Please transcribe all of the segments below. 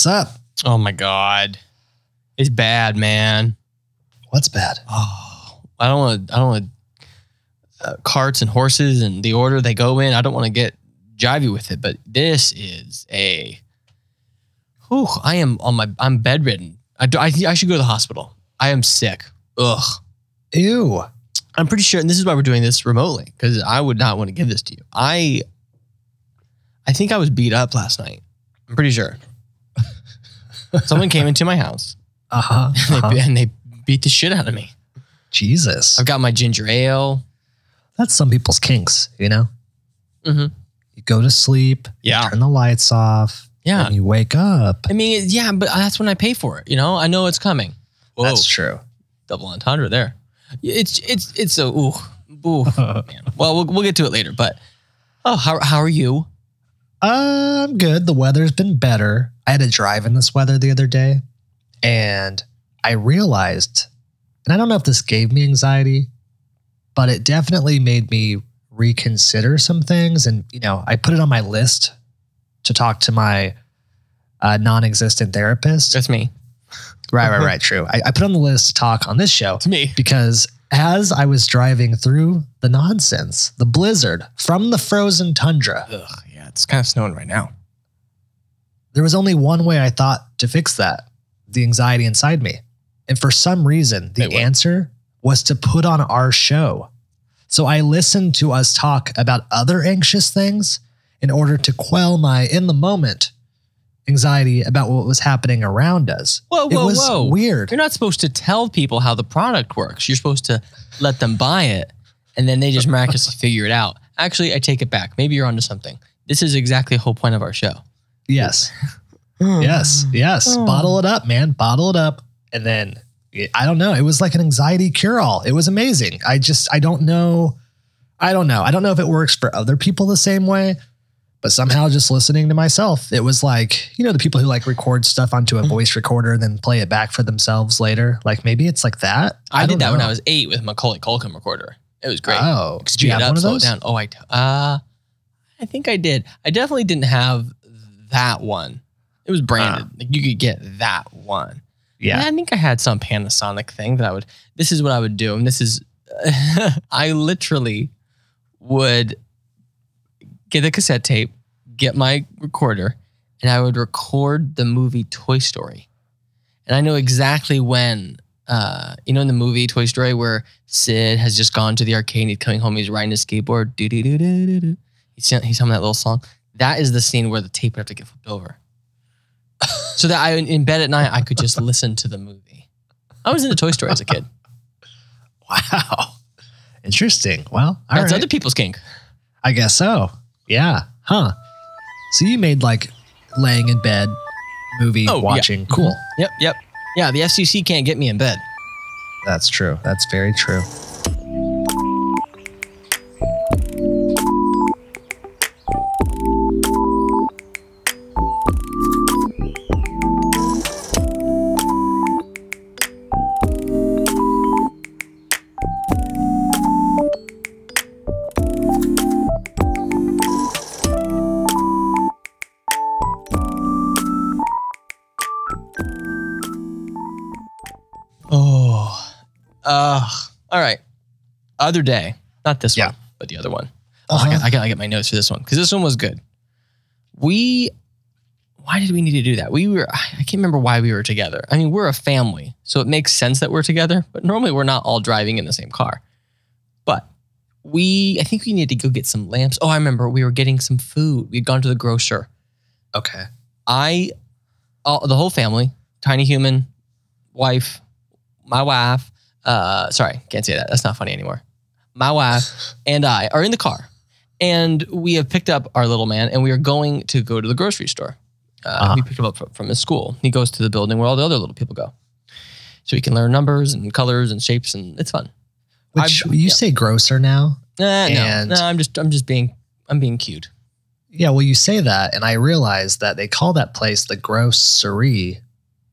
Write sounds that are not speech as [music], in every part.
What's up? Oh my god, it's bad, man. What's bad? Oh, I don't want. I don't want uh, carts and horses and the order they go in. I don't want to get jivey with it, but this is a. Whew, I am on my. I'm bedridden. I, do- I, I should go to the hospital. I am sick. Ugh. Ew. I'm pretty sure, and this is why we're doing this remotely because I would not want to give this to you. I, I think I was beat up last night. I'm pretty sure. Someone came into my house [laughs] Uh huh. and they, and they beat the shit out of me. Jesus. I've got my ginger ale. That's some people's kinks, you know? Mhm. You go to sleep, Yeah. turn the lights off, Yeah. and you wake up. I mean, yeah, but that's when I pay for it. You know, I know it's coming. Whoa, That's true. double entendre there. It's it's it's a ooh, ooh. [laughs] man. Well, well, we'll get to it later. But oh, how how are you? I'm good. The weather's been better. I had to drive in this weather the other day, and I realized, and I don't know if this gave me anxiety, but it definitely made me reconsider some things. And, you know, I put it on my list to talk to my uh, non existent therapist. That's me. Right, right, [laughs] right. True. I, I put on the list to talk on this show It's me. because as I was driving through the nonsense, the blizzard from the frozen tundra, Ugh, it's kind of snowing right now. there was only one way I thought to fix that the anxiety inside me. And for some reason, the answer was to put on our show. So I listened to us talk about other anxious things in order to quell my in the moment anxiety about what was happening around us. Whoa, it whoa, was whoa! weird. You're not supposed to tell people how the product works. You're supposed to let them buy it, and then they just [laughs] miraculously figure it out. Actually, I take it back. Maybe you're onto something. This is exactly the whole point of our show. Yes. Yes. Yes. Bottle it up, man. Bottle it up. And then I don't know. It was like an anxiety cure all. It was amazing. I just, I don't know. I don't know. I don't know if it works for other people the same way, but somehow just listening to myself, it was like, you know, the people who like record stuff onto Mm-hmm. a voice recorder, and then play it back for themselves later. Like maybe it's like that. I, did don't that when. I was eight with Macaulay Culkin recorder. It was great. Oh, did Speed you it have up, one of slow those? it down. Oh, I uh, I think I did. I definitely didn't have that one. It was branded. Like you could get that one. Ah. Yeah. I think I had some Panasonic thing that I would. This is what I would do, and this is. [laughs] I literally would get a cassette tape, get my recorder, and I would record the movie Toy Story. And I know exactly when, uh, you know, in the movie Toy Story where Sid has just gone to the arcade and he's coming home, he's riding his skateboard. Do do do do do do. He's humming that little song. That is the scene where the tape would have to get flipped over, [laughs] so that I in bed at night I could just [laughs] listen to the movie. I was into Toy Story as a kid. Wow. Interesting. Well, all That's right. other people's kink. I guess so. Yeah. Huh. So you made like laying in bed movie Oh, yeah. watching. Cool. Yep, yep. Yeah, the FCC can't get me in bed. That's true. That's very true. Other day, not this Yeah. one, but the other one. Oh, Uh-huh. I got, I got, I got my notes for this one because this one was good. We, why did we need to do that? We were, I can't remember why we were together. I mean, we're a family, so it makes sense that we're together. But normally, we're not all driving in the same car. But we, I think we needed to go get some lamps. Oh, I remember we were getting some food. We'd gone to the grocer. Okay. I, all, the whole family, tiny human, wife, my wife, uh, sorry, can't say that. That's not funny anymore. My wife and I are in the car and we have picked up our little man and we are going to go to the grocery store. Uh, Uh-huh. We picked him up from, from his school. He goes to the building where all the other little people go. So he can learn numbers and colors and shapes and it's fun. Which I'm- you yeah. say grosser now? Nah, no, no, I'm just, I'm just being, I'm being cute. Yeah, well, you say that, and I realize that they call that place the grosserie,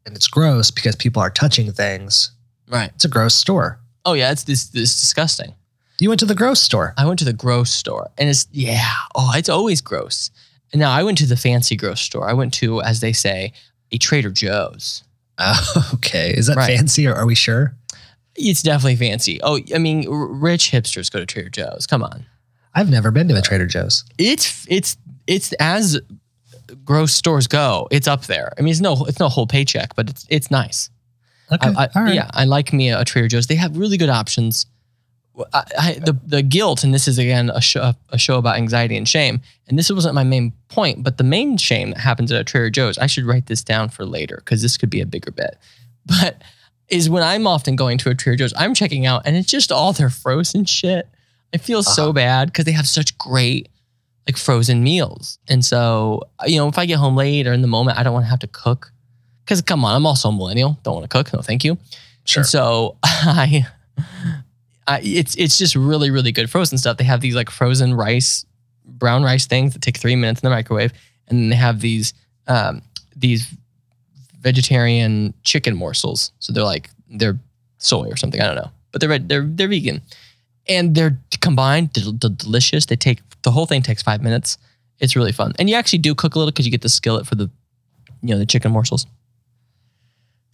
and it's gross because people are touching things. Right. It's a gross store. Oh yeah, it's this, this disgusting. You went to the gross store. I went to the gross store and it's, yeah, oh, it's always gross. Now I went to the fancy gross store. I went to, as they say, a Trader Joe's. Oh, [laughs] okay. Is that Right. fancy or are we sure? It's definitely fancy. Oh, I mean, rich hipsters go to Trader Joe's. Come on. I've never been to a uh, Trader Joe's. It's it's it's as gross stores go. It's up there. I mean, it's no it's no whole paycheck, but it's it's nice. Okay. I, I, All right. Yeah, I like me a Trader Joe's. They have really good options. I, I, the the guilt, and this is again a show, a show about anxiety and shame. And this wasn't my main point, but the main shame that happens at a Trader Joe's. I should write this down for later because this could be a bigger bit. [laughs] But is when I'm often going to a Trader Joe's, I'm checking out, and it's just all their frozen shit. I feel so Uh-huh. bad because they have such great like frozen meals. And so, you know, if I get home late or in the moment, I don't want to have to cook. Because come on, I'm also a millennial. Don't want to cook. No, thank you. Sure. And so [laughs] I, It's it's just really really good frozen stuff. They have these like frozen rice, brown rice things that take three minutes in the microwave, and then they have these um, these vegetarian chicken morsels. So they're like they're soy or something. I don't know, but they're they're they're vegan, and they're combined. They're, they're delicious. They take the whole thing takes five minutes. It's really fun, and you actually do cook a little because you get the skillet for the you know the chicken morsels.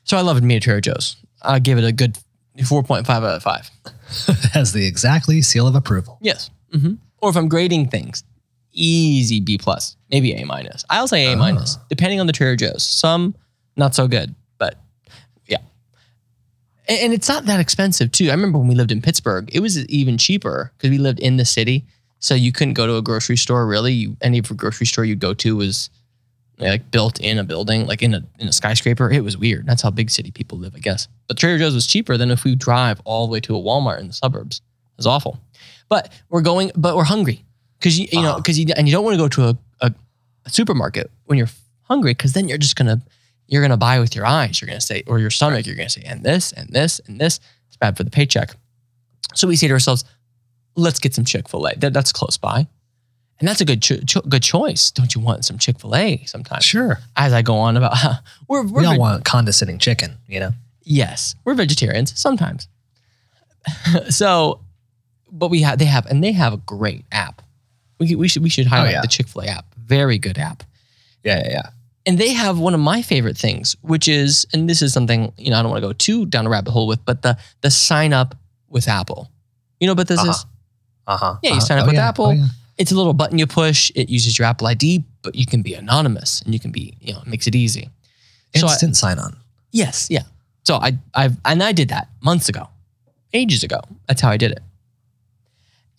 So I love me at Trader Joe's. I give it a good 4.5 out of 5. [laughs] has the exactly seal of approval. Yes. hmm Or if I'm grading things, easy B plus, maybe A minus. I'll say A minus, depending on the Trader Joe's. Some not so good, but yeah. And, and it's not that expensive too. I remember when we lived in Pittsburgh, it was even cheaper because we lived in the city. So you couldn't go to a grocery store really. You, any grocery store you'd go to was like built in a building, like in a in a skyscraper. It was weird. That's how big city people live, I guess. But Trader Joe's was cheaper than if we drive all the way to a Walmart in the suburbs. It's awful. But we're going, but we're hungry because you you know Uh-huh. because you and you don't want to go to a, a, a supermarket when you're hungry because then you're just gonna you're gonna buy with your eyes. You're gonna say or your stomach. You're gonna say and this and this and this. It's bad for the paycheck. So we say to ourselves, let's get some Chick Fil A. That, that's close by. And that's a good cho- cho- good choice. Don't you want some Chick Fil A sometimes? Sure. As I go on about, [laughs] we're we're We all veg- want condescending chicken, you know? yes, we're vegetarians sometimes. [laughs] so, but we have they have and they have a great app. We we should we should highlight yeah. the Chick Fil A app. Very good app. Yeah, yeah, yeah. And they have one of my favorite things, which is, and this is something you know I don't want to go too down a rabbit hole with, but the the sign up with Apple. You know but this is? Uh-huh. Uh huh. Yeah, you sign up with Apple. It's a little button you push. It uses your Apple ID, but you can be anonymous and you can be, you know, it makes it easy. So I- Instant sign on. Yes, yeah. So I I've and I did that months ago, ages ago. That's how I did it.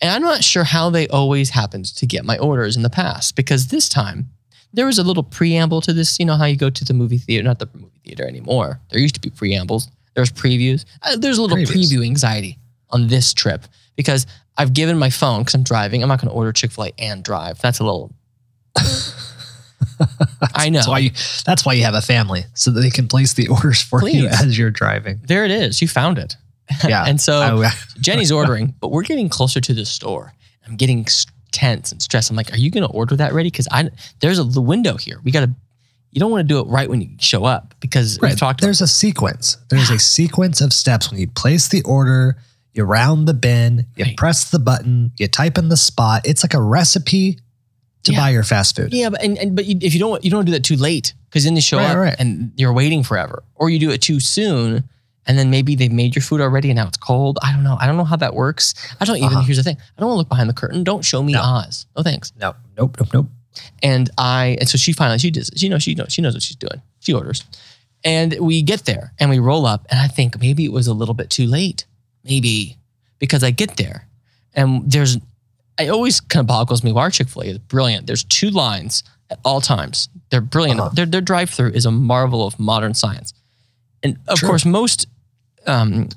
And I'm not sure how they always happened to get my orders in the past because this time there was a little preamble to this. You know how you go to the movie theater, not the movie theater anymore. There used to be preambles. There's previews. Uh, there's a little Previews. preview anxiety on this trip because I've given my phone because I'm driving. I'm not going to order Chick Fil A and drive. That's a little. [laughs] I know. That's why you that's why you have a family. So that they can place the orders for you as you're driving. there it is. You found it. [laughs] Yeah. and so oh, I- Jenny's [laughs] ordering, but we're getting closer to the store. I'm getting tense and stressed. I'm like, "Are you going to order that ready?" Because I there's a the window here. We got to. You don't want to do it right when you show up because we've Right. talked. About, There's a sequence. There's a sequence of steps when you place the order, you round the bin, you Right. press the button, you type in the spot. It's like a recipe to Yeah. buy your fast food. yeah, but and, and but you, if you don't you don't do that too late because then they show Right, up right. and you're waiting forever, or you do it too soon. And then maybe they've made your food already and now it's cold. I don't know. I don't know how that works. I don't even, Uh-huh. here's the thing. I don't want to look behind the curtain. Don't show me No. Oz. No thanks. No, nope, nope, nope. And I, and so she finally, she does, she knows, she knows, she knows what she's doing. She orders. And we get there and we roll up. And I think maybe it was a little bit too late. Maybe because I get there and there's, it always kind of boggles me. Why Chick fil A is brilliant. There's two lines at all times. They're brilliant. Uh-huh. Their, their drive through is a marvel of modern science. And of True. course, most um,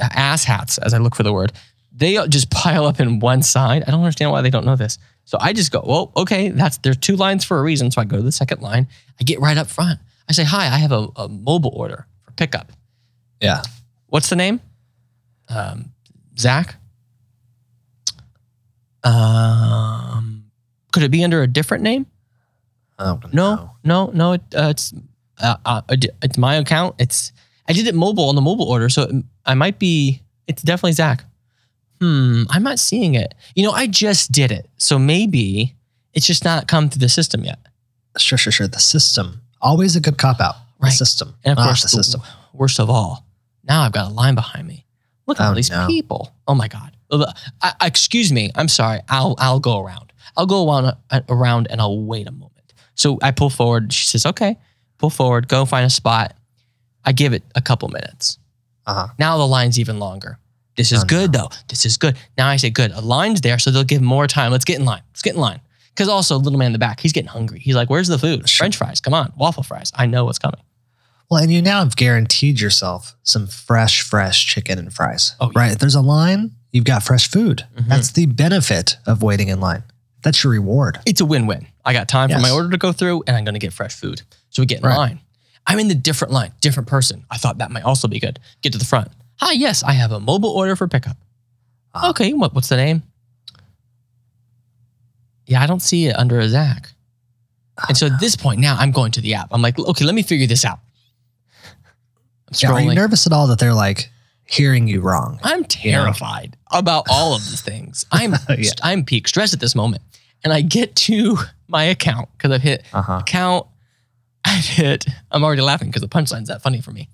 ass hats, as I look for the word, they just pile up in one side. I don't understand why they don't know this. So I just go, well, okay, that's there's two lines for a reason. So I go to the second line. I get right up front. I say, hi, I have a, a mobile order for pickup. Yeah. What's the name? Um, Zach. Um, could it be under a different name? No, no, no. It, uh, it's uh, uh, it's my account. It's I did it mobile on the mobile order, so it, I might be. It's definitely Zach. Hmm, I'm not seeing it. You know, I just did it, so maybe it's just not come through the system yet. Sure, sure, sure. The system. Always a good cop out. The Right. system. And of Ah, course, the the system. worst of all, now I've got a line behind me. Look at Oh, all these no. people. Oh my god. I, excuse me. I'm sorry. I'll I'll go around. I'll go around, uh, around and I'll wait a moment. So I pull forward. She says, "Okay, pull forward. Go find a spot." I give it a couple minutes. Uh-huh. Now the line's even longer. This is Oh, good though. This is good. Now I say, good. A line's there, so they'll give more time. Let's get in line. Let's get in line. Because also, little man in the back, he's getting hungry. He's like, "Where's the food? French fries. Come on, waffle fries. I know what's coming." Well, and you now have guaranteed yourself some fresh, fresh chicken and fries. Oh, yeah. Right. If there's a line, you've got fresh food. Mhm. That's the benefit of waiting in line. That's your reward. it's a win-win. I got time for my order to go through, and I'm going to get fresh food. So we get in Right. line. I'm in the different line, different person. I thought that might also be good. Get to the front. Hi, yes, I have a mobile order for pickup. Ah. Okay, what, what's the name? Yeah, I don't see it under a Zach. And so at this point now, I'm going to the app. I'm like, okay, let me figure this out. Yeah, are you nervous at all that they're like hearing you wrong? I'm terrified about all of these things. [laughs] I'm Yeah. I'm peak stress at this moment. And I get to my account because I've hit Uh huh. account. I hit. I'm already laughing because the punchline's that funny for me.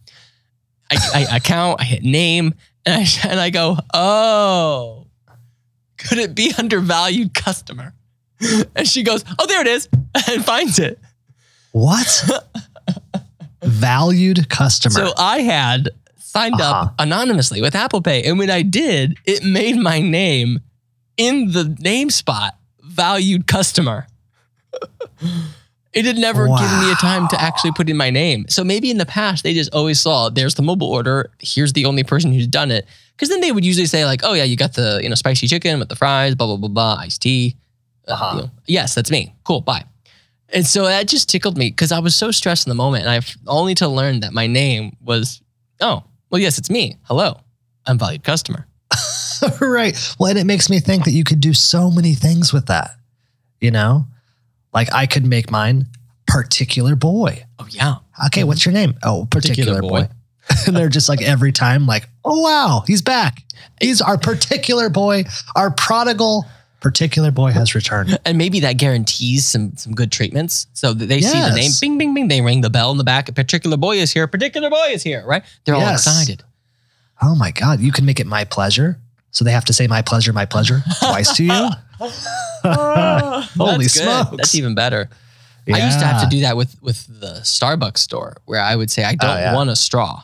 I, I [laughs] account. I hit name, and I and I go, oh, could it be undervalued customer? And she goes, oh, there it is, [laughs] and finds it. What? Valued customer. So I had signed Uh-huh. up anonymously with Apple Pay, and when I did, it made my name in the name spot valued customer. It had never given me a time to actually put in my name. So maybe in the past they just always saw there's the mobile order. Here's the only person who's done it. Because then they would usually say like, oh yeah, you got the you know spicy chicken with the fries, blah blah blah blah, iced tea. Uh, Uh-huh. you know, yes, that's me. Cool, bye. And so that just tickled me because I was so stressed in the moment, and I've only to learn that my name was, oh, well, yes, it's me. Hello, I'm valued customer. [laughs] right. Well, and it makes me think that you could do so many things with that. You know, like I could make mine particular boy. Oh yeah, Okay, what's your name? Oh, particular, Particular boy. boy. [laughs] and they're just like every time, like, oh wow, he's back. He's our particular boy. Our prodigal particular boy has returned. [laughs] and maybe that guarantees some some good treatments. So they see the name, bing, bing, bing. They ring the bell in the back. A particular boy is here. Particular boy is here. Right? They're all excited. Oh my God, you can make it my pleasure. So they have to say my pleasure, my pleasure twice to you. [laughs] [laughs] Holy good. smokes. That's even better. I used to have to do that with with the Starbucks store where I would say I oh, don't Oh, yeah. want a straw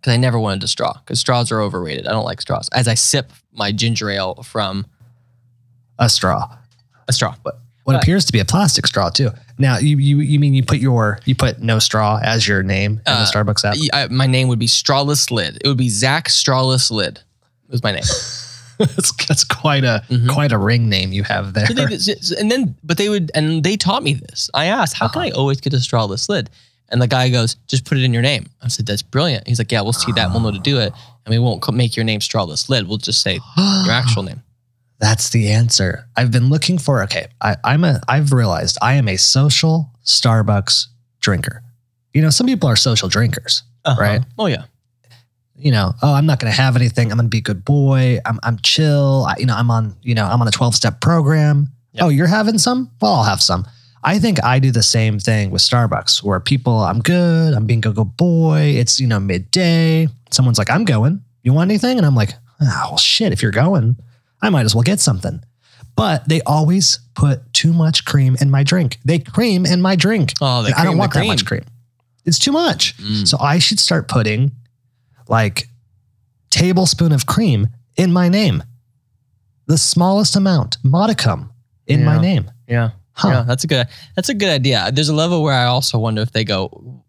because I never wanted a straw because straws are overrated. I don't like straws. As I sip my ginger ale from a straw. a straw. But What But- appears to be a plastic straw too. Now you you you mean you put your you put no straw as your name in Uh, the Starbucks app? I- my name would be Strawless Lid. It would be Zach Strawless Lid. Was my name. [laughs] that's, that's quite a Mhm. quite a ring name you have there. So they- and then, but they would, and they taught me this. I asked, how can Uh-huh. I always get a strawless lid? And the guy goes, just put it in your name. I said, that's brilliant. He's like, yeah, we'll see that. We'll know to do it. And we won't make your name strawless lid. We'll just say your [gasps] actual name. That's the answer. I've been looking for. Okay, I, I'm a. I've realized I am a social Starbucks drinker. You know, some people are social drinkers. Uh-huh. Right. Oh, yeah. You know, oh, I'm not going to have anything. I'm going to be a good boy. I'm I'm chill. I, you know, I'm on. You know, I'm on a 12 step program. Yep. Oh, you're having some? Well, I'll have some. I think I do the same thing with Starbucks, where people, I'm good. I'm being a good boy. It's you know midday. Someone's like, I'm going. You want anything? And I'm like, oh well, shit. If you're going, I might as well get something. But they always put too much cream in my drink. They cream in my drink. Oh, I don't want that much cream. It's too much. Mm. So I should start putting like tablespoon of cream in my name. The smallest amount, modicum in my name. Yeah. Huh. Yeah. That's a good, that's a good idea. There's a level where I also wonder if they go,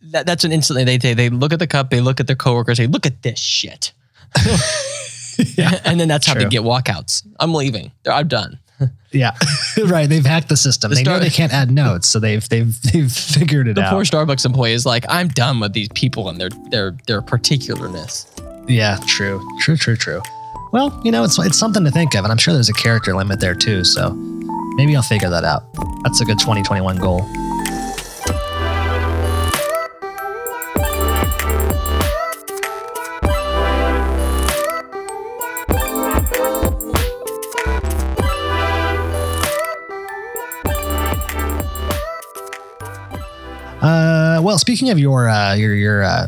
that, that's an instantly they, they, they look at the cup, they look at their coworkers, they look at this shit. [laughs] [laughs] [laughs] Yeah. and then that's how they get walkouts. I'm leaving. I'm done. [laughs] Yeah. [laughs] right. They've hacked the system. The they know they can't add notes, so they've they've they've figured it The out. The poor Starbucks employee is like, I'm done with these people and their their their particularness. Yeah, true. True, true, true. Well, you know, it's it's something to think of, and I'm sure there's a character limit there too, so maybe I'll figure that out. That's a good 2021 goal. Uh, well, speaking of your uh, your your, uh,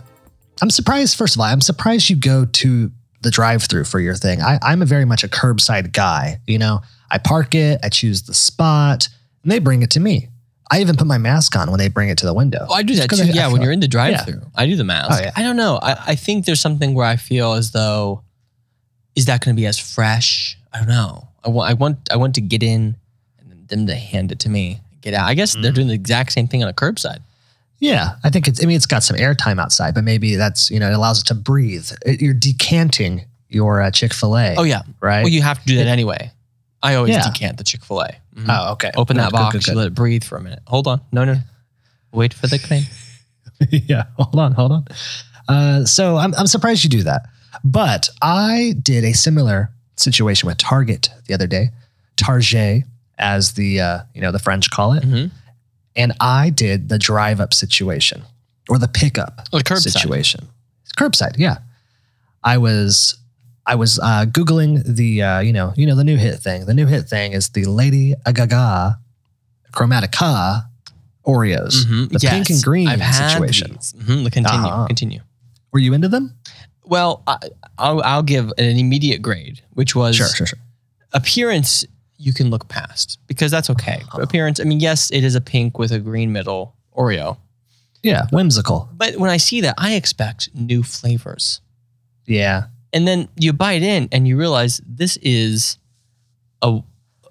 I'm surprised. First of all, I'm surprised you go to the drive-through for your thing. I, I'm a very much a curbside guy. You know, I park it, I choose the spot, and they bring it to me. I even put my mask on when they bring it to the window. Oh, I do that Just too. 'cause I- I yeah, when feel- you're in the drive-through, I do the mask. Oh, yeah. I don't know. I, I think there's something where I feel as though is that going to be as fresh? I don't know. I want I want I want to get in and them to hand it to me. Get out. I guess they're Mhm. doing the exact same thing on a curbside. Yeah, I think it's. I mean, it's got some airtime outside, but maybe that's you know it allows it to breathe. It, you're decanting your uh, Chick Fil A. Oh yeah. right. Well, you have to do that anyway. I always Yeah. decant the Chick Fil A. oh, okay. Open Good, that box. good, good. let it breathe for a minute. Hold on. No, no. Wait for the claim. [laughs] yeah, hold on, hold on. Uh, so I'm, I'm surprised you do that. But I did a similar situation with Target the other day, Target, as the uh, you know the French call it, Mhm. And I did the drive up situation or the pickup Oh, the situation. Curbside, yeah. I was I was uh, googling the uh, you know you know the new hit thing. The new hit thing is the Lady Gaga Chromatica Oreos, Mhm. the pink and green I've situation. Mhm, Continue. Uh-huh. Continue. Were you into them? Well, I, I'll, I'll give an immediate grade, which was Sure, sure, sure. appearance. You can look past because that's okay. Appearance. I mean, yes, it is a pink with a green middle Oreo, Yeah, whimsical. but when I see that, I expect new flavors. Yeah, And then you bite in and you realize this is a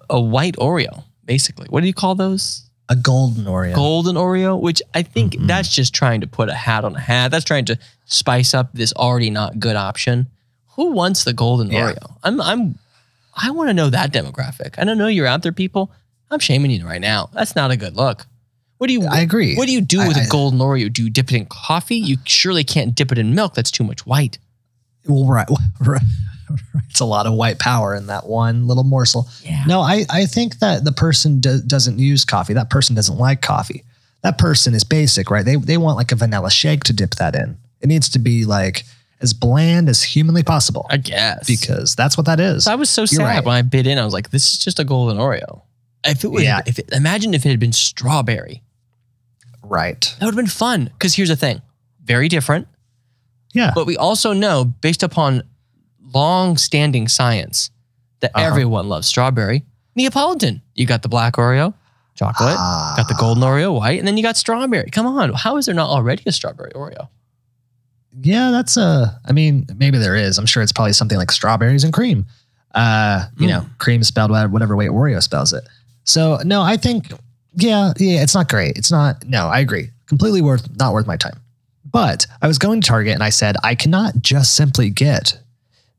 a white Oreo, basically. What do you call those? a golden Oreo. golden Oreo, which I think Mhm. that's just trying to put a hat on a hat. That's trying to spice up this already not good option. Who wants the golden Yeah. Oreo? I'm I'm I want to know that demographic. I don't know you're out there, people. I'm shaming you right now. That's not a good look. What do you I agree. what do you do with a I- golden Oreo? Do you dip it in coffee? You surely can't dip it in milk. That's too much white. well, right, [laughs] right. It's a lot of white power in that one little morsel. Yeah. No, I, I think that the person do, doesn't use coffee. That person doesn't like coffee. That person is basic, right? They, they want like a vanilla shake to dip that in. It needs to be like as bland as humanly possible I guess. because that's what that is. I was so You're sad right. when I bit in. I was like, this is just a golden Oreo. If it was, Yeah. if it, imagine if it had been strawberry. Right. That would have been fun. Because here's the thing very different. Yeah. But we also know, based upon long standing science, that Uh-huh. everyone loves strawberry. Neapolitan. You got the black Oreo, chocolate, Ah. got the golden Oreo, white, and then you got strawberry. Come on. How is there not already a strawberry Oreo? Yeah, that's a. I mean, maybe there is. I'm sure it's probably something like strawberries and cream. Uh, you Mm. know, cream spelled whatever, whatever way Oreo spells it. So no, I think yeah, yeah, it's not great. It's not. No, I agree. Completely worth not worth my time. But I was going to Target and I said I cannot just simply get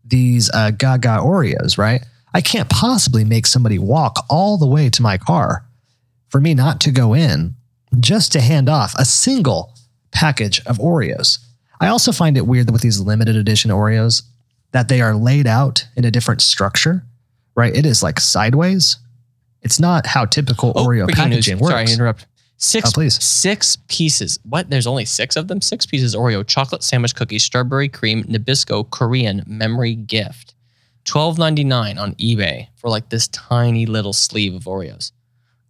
these uh, Gaga Oreos, right? I can't possibly make somebody walk all the way to my car for me not to go in just to hand off a single package of Oreos. I also find it weird that with these limited edition Oreos that they are laid out in a different structure, right? It is like sideways. It's not how typical oh, Oreo Oh, breaking news. packaging Sorry, I works. interrupt. Six, Oh, please. six pieces. What? There's only six of them? Six pieces Oreo, chocolate sandwich cookie, strawberry cream, Nabisco, Korean memory gift. Twelve ninety nine on eBay for like this tiny little sleeve of Oreos.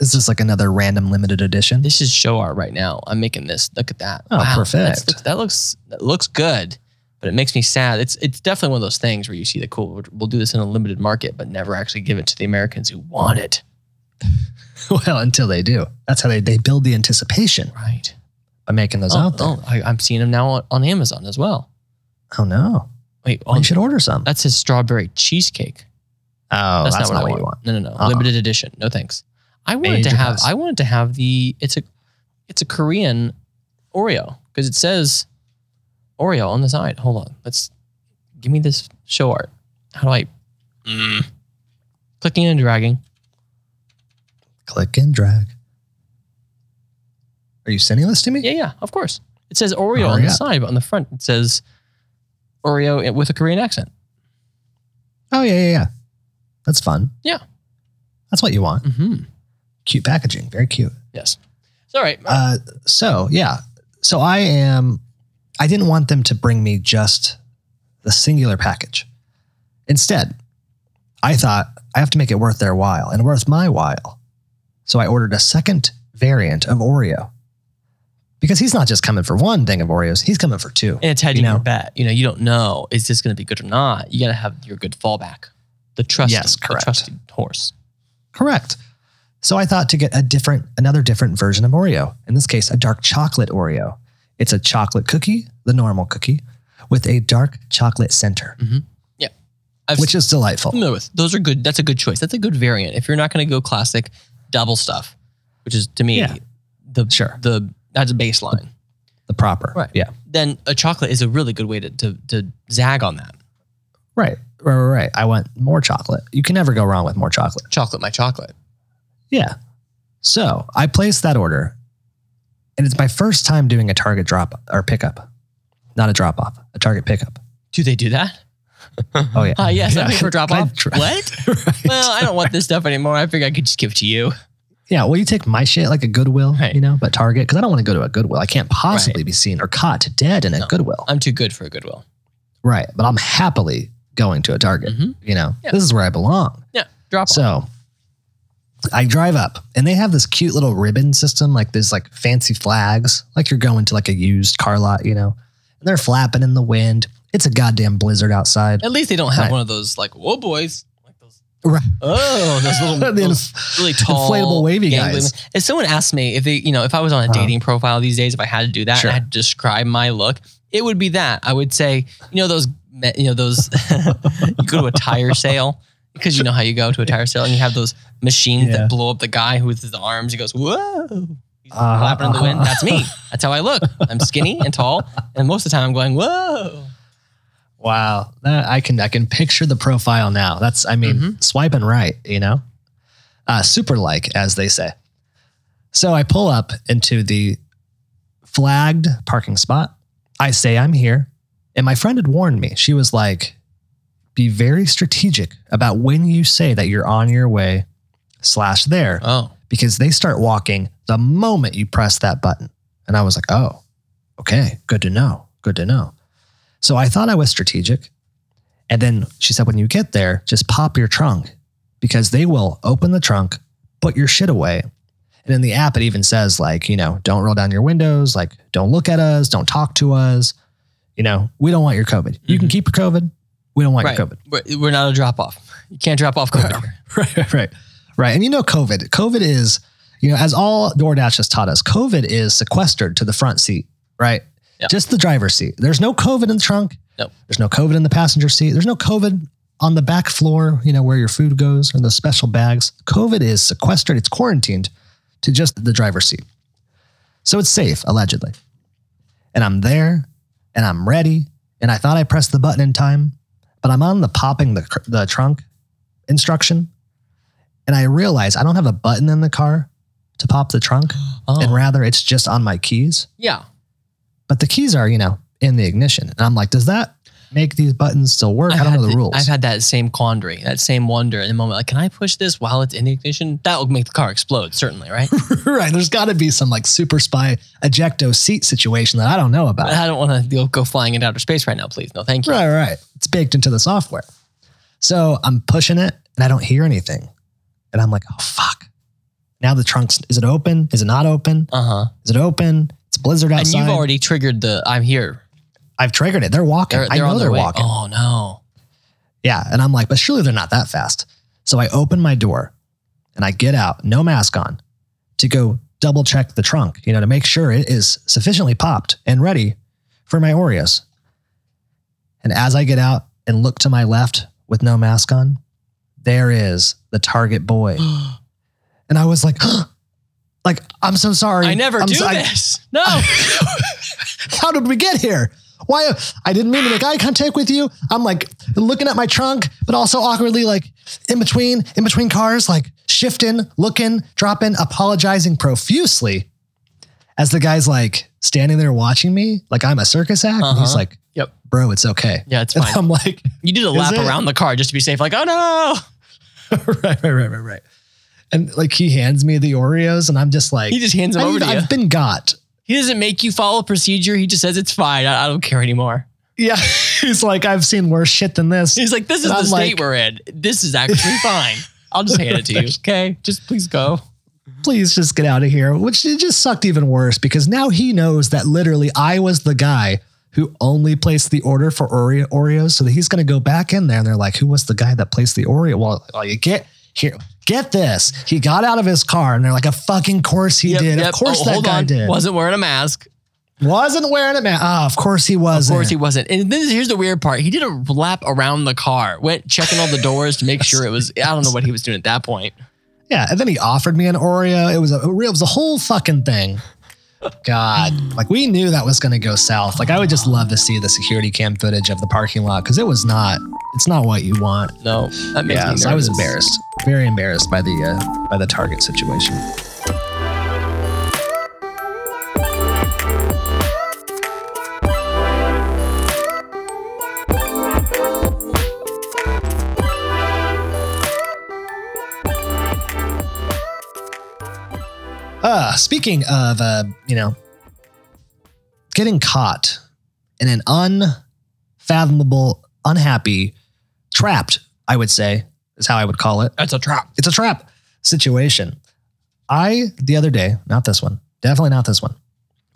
Is this like another random limited edition? This is show art right now. I'm making this. Look at that. Oh, That's- perfect. that looks that looks good, but it makes me sad. It's it's definitely one of those things where you see the cool. we'll- do this in a limited market, but never actually give it to the Americans who want it. [laughs] well, until they do. That's how they, they build the anticipation Right. by making those Oh, out there. oh, I, I'm seeing them now on, on Amazon as well. Oh, no. Wait, Well, on, you should order some. That's his strawberry cheesecake. Oh, that's, that's, not, not, what, what I you want. want. No, no, no. Uh-uh. Limited edition. No thanks. I wanted to have. pass. I wanted to have the. It's a, it's a Korean Oreo because it says Oreo on the side. Hold on. Let's give me this show art. How do I? Mm. Clicking and dragging. Click and drag. Are you sending this to me? Yeah, yeah. Of course. It says Oreo Oh, on yeah. the side, but on the front it says Oreo with a Korean accent. Oh, yeah, yeah, yeah. That's fun. Yeah. That's what you want. Mm-hmm. Cute packaging. Very cute. Yes. It's all right. Uh, so yeah, so I am. I didn't want them to bring me just the singular package. Instead, I thought I have to make it worth their while and worth my while. So I ordered a second variant of Oreo. because he's not just coming for one thing of Oreos, he's coming for two. And it's hedging You know? your bet. You know, you don't know is this going to be good or not. You got to have your good fallback. The trusted, Yes, the correct. trusted horse. Correct. So I thought to get a different, another different version of Oreo. In this case, a dark chocolate Oreo. It's a chocolate cookie, the normal cookie, with a dark chocolate center, mm-hmm. I've which is delightful. familiar with. Those are good. That's a good choice. That's a good variant. If you're not going to go classic double stuff, which is to me Yeah. the Sure. the that's a baseline. The proper. Right. Yeah. Then a chocolate is a really good way to to, to zag on that. Right. Right. Right. right. I want more chocolate. You can never go wrong with more chocolate. Chocolate, my chocolate. Yeah. So I placed that order, and it's my first time doing a Target drop or pickup, not a drop off, a Target pickup. Do they do that? [laughs] Oh yeah. Ah, yes, Yeah. I'm here for [laughs] drop off. What? [laughs] Right. Well, I don't want this stuff anymore. I figure I could just give it to you. Yeah, well, you take my shit like a Goodwill, Right. you know, but Target, because I don't want to go to a Goodwill. I can't possibly be seen or caught dead in a No. Goodwill. I'm too good for a Goodwill. Right. But I'm happily going to a Target. Mhm. You know, Yeah. this is where I belong. Yeah, drop off. I drive up and they have this cute little ribbon system, like there's like fancy flags, like you're going to like a used car lot, you know, and they're flapping in the wind. It's a goddamn blizzard outside. At least they don't have Right. one of those like whoa boys, like those. Right. Oh, those little [laughs] those really tall inflatable wavy guys. If someone asked me if they, you know, if I was on a Uh-huh. dating profile these days, if I had to do that, Sure. and I had to describe my look, it would be that. I would say, you know, those, you know, those. [laughs] you go to a tire sale because you know how you go to a tire sale and you have those machines Yeah. that blow up the guy who with his arms. He goes, whoa. He's Uh-huh, flapping in the wind. uh-huh. That's me. [laughs] That's how I look. I'm skinny and tall, and most of the time I'm going, whoa. Wow, that, I can I can picture the profile now. That's I mean Mhm. swiping right, you know, uh, super like as they say. So I pull up into the flagged parking spot. I say I'm here, and my friend had warned me. She was like, "Be very strategic about when you say that you're on your way slash there, Oh, because they start walking the moment you press that button." And I was like, "Oh, okay, good to know. Good to know." So I thought I was strategic. And then she said, when you get there, just pop your trunk because they will open the trunk, put your shit away. And in the app, it even says, like, you know, don't roll down your windows, like, don't look at us, don't talk to us. You know, we don't want your COVID. You can mm-hmm. keep your COVID. We don't want right. COVID. We're, not a drop off. You can't drop off COVID. [laughs] Right, right, right. And you know, COVID, COVID is, you know, as all DoorDash has taught us, COVID is sequestered to the front seat, right? Yeah. Just the driver's seat. There's no COVID in the trunk. Nope. There's no COVID in the passenger seat. There's no COVID on the back floor, you know, where your food goes or the special bags. COVID is sequestered, it's quarantined to just the driver's seat. So it's safe, allegedly. And I'm there and I'm ready. And I thought I pressed the button in time, but I'm on the popping the, the trunk instruction. And I realize I don't have a button in the car to pop the trunk, Oh, and rather it's just on my keys. yeah. But the keys are, you know, in the ignition. And I'm like, does that make these buttons still work? I don't know the the- rules. I've had that same quandary, that same wonder in the moment. Like, can I push this while it's in the ignition? That will make the car explode, certainly, right? [laughs] right. There's got to be some like super spy ejecto seat situation that I don't know But about. [laughs] I don't want to go flying into outer space right now, please. No, thank you. Right, right. It's baked into the software. So I'm pushing it and I don't hear anything. And I'm like, oh, fuck. Now the trunk's, is it open? Is it not open? Uh huh. Is it open? It's a blizzard And you've already triggered the I'm here. I've triggered it. They're walking. They're, I they're know on they're way. walking. Oh, no. Yeah. And I'm like, but surely they're not that fast. So I open my door and I get out, no mask on, to go double check the trunk, you know, to make sure it is sufficiently popped and ready for my Oreos. And as I get out and look to my left with no mask on, there is the Target boy. [gasps] And I was like, like, I'm so sorry. I never I'm do so- I- this. No. [laughs] how did we get here? Why? I didn't mean to make eye contact with you. I'm like looking at my trunk, but also awkwardly like in between, in between cars, like shifting, looking, dropping, apologizing profusely as the guy's like standing there watching me, like I'm a circus act. And he's Uh-huh. like, Yep. bro, it's okay. Yeah, it's And fine. I'm like, You did a lap it? around the car just to be safe. Like, oh no. [laughs] right, right, right, right, right. And like he hands me the Oreos, and I'm just like, He just hands them over I've, to you. I've been got. He doesn't make you follow procedure. He just says it's fine. I, I don't care anymore. Yeah. [laughs] he's like, I've seen worse shit than this. He's like, this is And the I'm state like- we're in. This is actually [laughs] fine. I'll just hand it to you. [laughs] Okay. Just please go. please just get out of here. Which it just sucked even worse because now he knows that literally I was the guy who only placed the order for Oreo Oreos. So that he's going to go back in there and they're like, who was the guy that placed the Oreo? Well, well, you get here. Get this. He got out of his car and they're like, a fucking course he Yep, did. yep. Of course Oh, that guy on. did. Wasn't wearing a mask. Wasn't wearing a mask. Ah, of course he wasn't. Of course he wasn't. And then here's the weird part. He did a lap around the car, went checking all the doors to make sure it was. I don't know what he was doing at that point. Yeah, and then he offered me an Oreo. It was a real, it was a whole fucking thing. God, [sighs] like we knew that was going to go south. Like I would just love to see the security cam footage of the parking lot because it was not. It's not what you want. No, that makes Yeah, so I was embarrassed, very embarrassed by the uh, by the Target situation. Uh, speaking of, uh, you know, getting caught in an unfathomable, unhappy, trapped, I would say, is how I would call it. That's a trap. It's a trap situation. I, the other day, not this one, definitely not this one,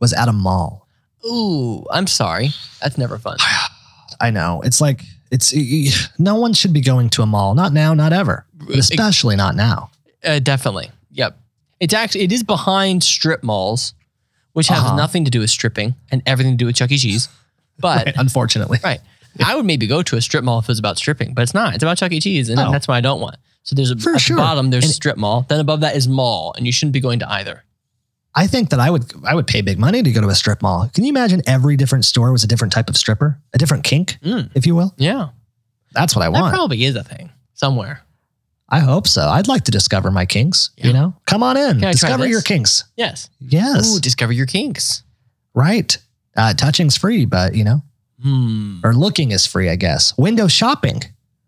was at a mall. Ooh, I'm sorry. That's never fun. [sighs] I know. It's like, it's, no one should be going to a mall. Not now, not ever. Especially not now. Uh, definitely. Yep. It's actually it is behind strip malls, which has Uh-huh. nothing to do with stripping and everything to do with Chuck E. Cheese. But Right, unfortunately. Right. I would maybe go to a strip mall if it was about stripping, but it's not. It's about Chuck E. Cheese, and Oh. that's what I don't want. So there's a For at sure. the bottom there's And- strip mall. Then above that is mall, and you shouldn't be going to either. I think that I would I would pay big money to go to a strip mall. Can you imagine every different store was a different type of stripper, a different kink, Mm. if you will? Yeah, That's what I that want. probably is a thing somewhere. I hope so. I'd like to discover my kinks. Yeah. You know, come on in, Can I try discover your kinks. Yes. Yes, Ooh, discover your kinks. right. Uh, touching's free, but you know, Hmm. or looking is free, I guess. Window shopping.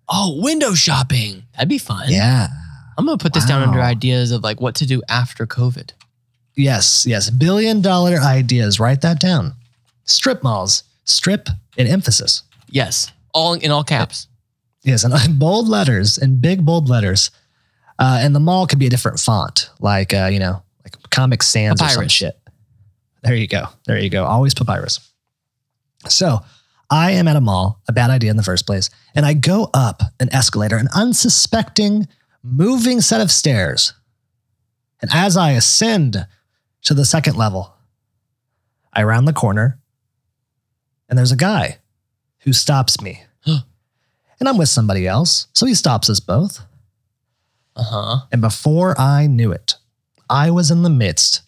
Oh, window shopping. That'd be fun. Yeah. I'm gonna put this down under ideas of like what to do after COVID. Yes. Yes. Billion dollar ideas. Write that down. Strip malls. Strip in emphasis. Yes, all in all caps. Yes, [laughs] and bold letters, and big bold letters. Uh, and the mall could be a different font, like uh, you know, like Comic Sans or some shit. There you go. There you go. Always papyrus. So I am at a mall, a bad idea in the first place, and I go up an escalator, an unsuspecting, moving set of stairs. And as I ascend to the second level, I round the corner, and there's a guy who stops me. [gasps] and I'm with somebody else, so he stops us both. Uh huh. And before I knew it, I was in the midst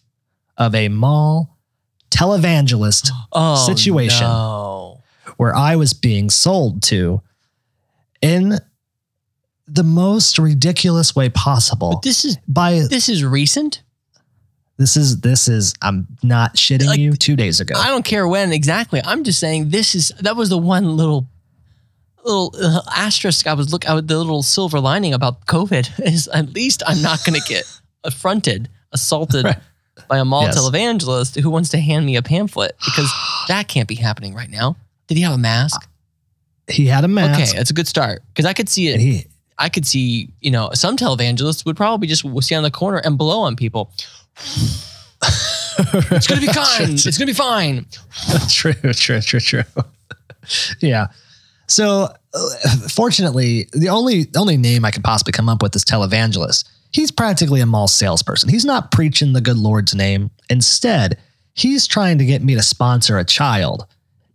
of a mall televangelist Oh, Situation. No. where I was being sold to in the most ridiculous way possible. But this is By this is recent. this is this is I'm not shitting Like, you. Two days ago, I don't care when exactly. I'm just saying this is that was the one little little uh, asterisk I was look would, the little silver lining about COVID [laughs] is at least I'm not going to get [laughs] affronted, assaulted Right. by a mall Yes. televangelist who wants to hand me a pamphlet because [gasps] that can't be happening right now. Did he have a mask? he had a mask. Okay, that's a good start because I could see it. he I could see, you know, some televangelists would probably just stand on the corner and blow on people. [laughs] It's gonna be fine. It's gonna be fine. true, true, true, true. yeah. So, uh, fortunately, the only the only name I could possibly come up with is televangelist. He's practically a mall salesperson. He's not preaching the good Lord's name. Instead, he's trying to get me to sponsor a child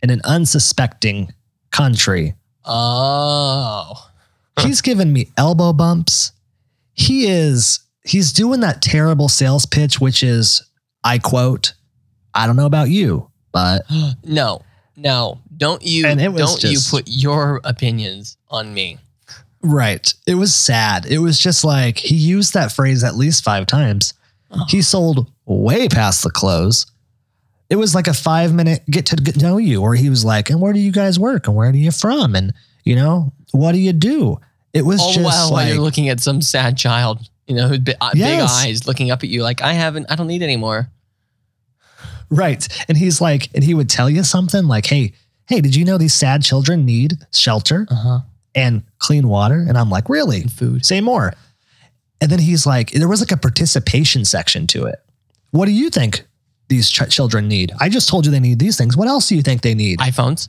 in an unsuspecting country. Oh. [laughs] He's giving me elbow bumps. He is he's doing that terrible sales pitch, which is, I quote, I don't know about you, but [gasps] no, no, don't you And it was don't just- you put your opinions on me. Right. It was sad. It was just like he used that phrase at least five times. He sold way past the close. It was like a five minute get to get know you, where he was like, and where do you guys work? And where are you from? And, you know, what do you do? It was All just while, while you're looking at some sad child, you know, uh, Yes. big eyes looking up at you like, I haven't, I don't need anymore. right. And he's like, and he would tell you something like, hey, hey, did you know these sad children need shelter Uh huh. and clean water? And I'm like, really? And food. Say more. And then he's like, there was like a participation section to it. What do you think these ch- children need? I just told you they need these things. What else do you think they need? iPhones.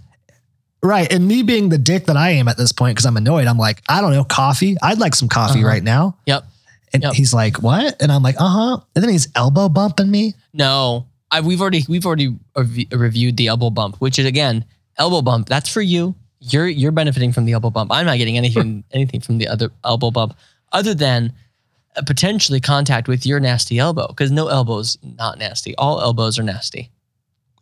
right. And me being the dick that I am at this point, because I'm annoyed, I'm like, I don't know, coffee. I'd like some coffee Uh-huh. right now. Yep. And Yep. he's like, what? And I'm like, uh huh. And then he's elbow bumping me. No, I, we've already we've already rev- reviewed the elbow bump, which is again elbow bump. That's for you. You're you're benefiting from the elbow bump. I'm not getting anything [laughs] anything from the other elbow bump, other than potentially contact with your nasty elbow. Because no elbow's not nasty. All elbows are nasty.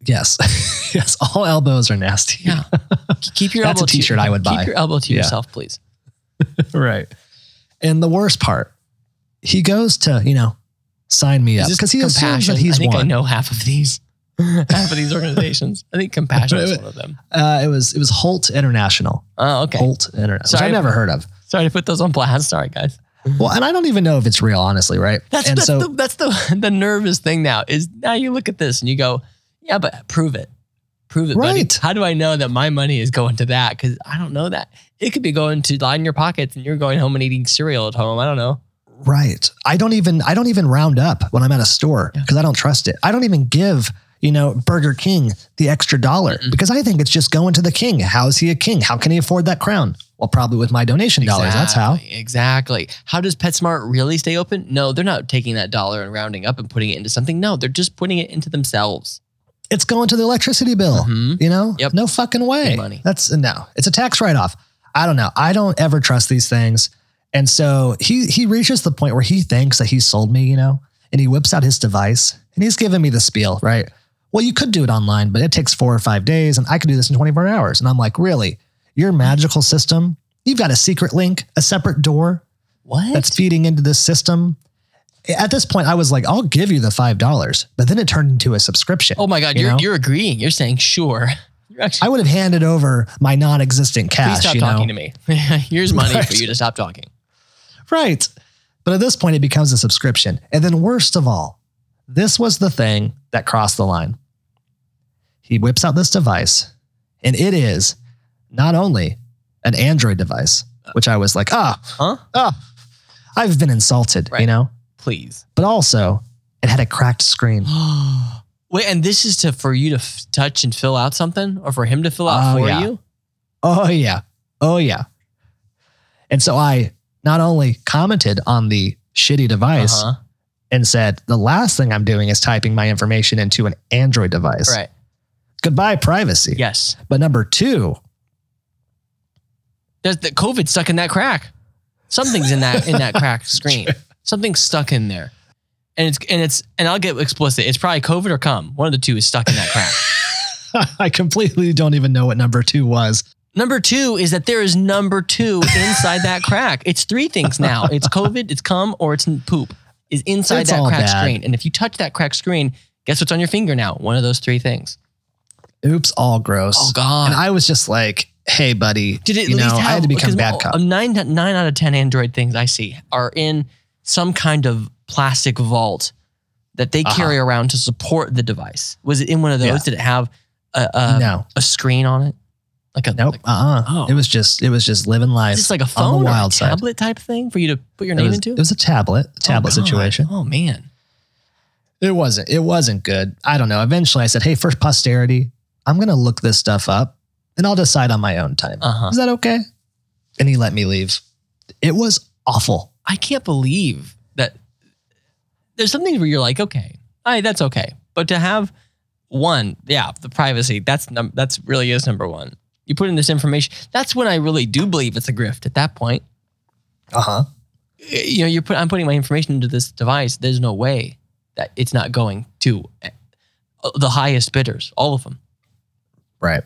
Yes. [laughs] yes. All elbows are nasty. Yeah. [laughs] keep your That's elbow a t-shirt to, I would keep buy. your elbow to Yeah. yourself, please. right. And the worst part, he goes to, you know, sign me up Is because he assumes that he's I think won. I know half of these. Half [laughs] [laughs] of these organizations. I think compassion is one of them. [laughs] Uh, it was it was Holt International. Oh, okay. Holt International, which Sorry. I've never heard of. Sorry to put those on blast. Sorry, guys. Well, and I don't even know if it's real, honestly, right? That's and that's so the that's the the nervous thing now is now you look at this and you go, yeah, but prove it, prove it, buddy. Right. How do I know that my money is going to that? Because I don't know that. It could be going to line your pockets and you're going home and eating cereal at home. I don't know. right, I don't even I don't even round up when I'm at a store Yeah. because I don't trust it. I don't even give you know Burger King the extra dollar Mm-mm. because I think it's just going to the king. How is he a king? How can he afford that crown? Well, probably with my donation dollars. That's how. Exactly, Exactly. How does PetSmart really stay open? No, they're not taking that dollar and rounding up and putting it into something. No, they're just putting it into themselves. It's going to the electricity bill. Mhm. You know, Yep. no fucking way. Big money. That's no, it's a tax write off. I don't know. I don't ever trust these things. And so he he reaches the point where he thinks that he's sold me, you know, and he whips out his device and he's giving me the spiel, right? Well, you could do it online, but it takes four or five days, and I could do this in 24 hours. And I'm like, really? Your magical system? You've got a secret link, a separate door What? that's feeding into this system. At this point, I was like, I'll give you the five dollars, but then it turned into a subscription. oh my God, you you're you're agreeing. You're saying sure. You're actually I would have handed over my non-existent cash. please stop you know? talking to me. [laughs] Here's money for you to stop talking. Right. But at this point, it becomes a subscription. And then, worst of all, this was the thing that crossed the line. He whips out this device, and it is not only an Android device, which I was like, ah, Huh? ah, I've been insulted, you know, Please. but also it had a cracked screen. [gasps] Wait, and this is to for you to f- touch and fill out something, or for him to fill out Oh, for yeah. you? Oh, yeah. Oh, yeah. And so I not only commented on the shitty device Uh-huh. and said, the last thing I'm doing is typing my information into an Android device. Right. Goodbye, privacy. Yes. But number two, There's the COVID stuck in that crack. Something's in that in that [laughs] crack screen. Something's stuck in there. And it's and it's and I'll get explicit. It's probably COVID or cum. One of the two is stuck in that crack. [laughs] I completely don't even know what number two was. number two is that there is number two inside that crack. It's three things now. It's COVID, it's cum, or it's poop. Is inside It's that all cracked bad. screen. And if you touch that cracked screen, guess what's on your finger now? One of those three things. Oops, all gross. Oh God. And I was just like, hey, buddy. Did it you know, have, I had to become bad cop. Nine, nine out of 10 Android things I see are in some kind of plastic vault that they Uh-huh. carry around to support the device. Was it in one of those? Yeah. Did it have a, a, no. a screen on it? Like a, Nope. like, uh-uh. Oh. It was just it was just living life. is this like a on phone the or a wild side. tablet type thing for you to put your It name was, into? it was a tablet, a Oh, tablet God. situation. Oh man. It wasn't. It wasn't good. I don't know. Eventually I said, hey, for posterity, I'm gonna look this stuff up and I'll decide on my own time. Uh-huh. Is that okay? And he let me leave. It was awful. I can't believe that there's something where you're like, okay, I that's okay. But to have one, yeah, the privacy, that's num- that's really is number one. You put in this information. That's when I really do believe it's a grift. At that point, Uh-huh. You know, you're put, I'm putting my information into this device. There's no way that it's not going to eh, the highest bidders, all of them. Right.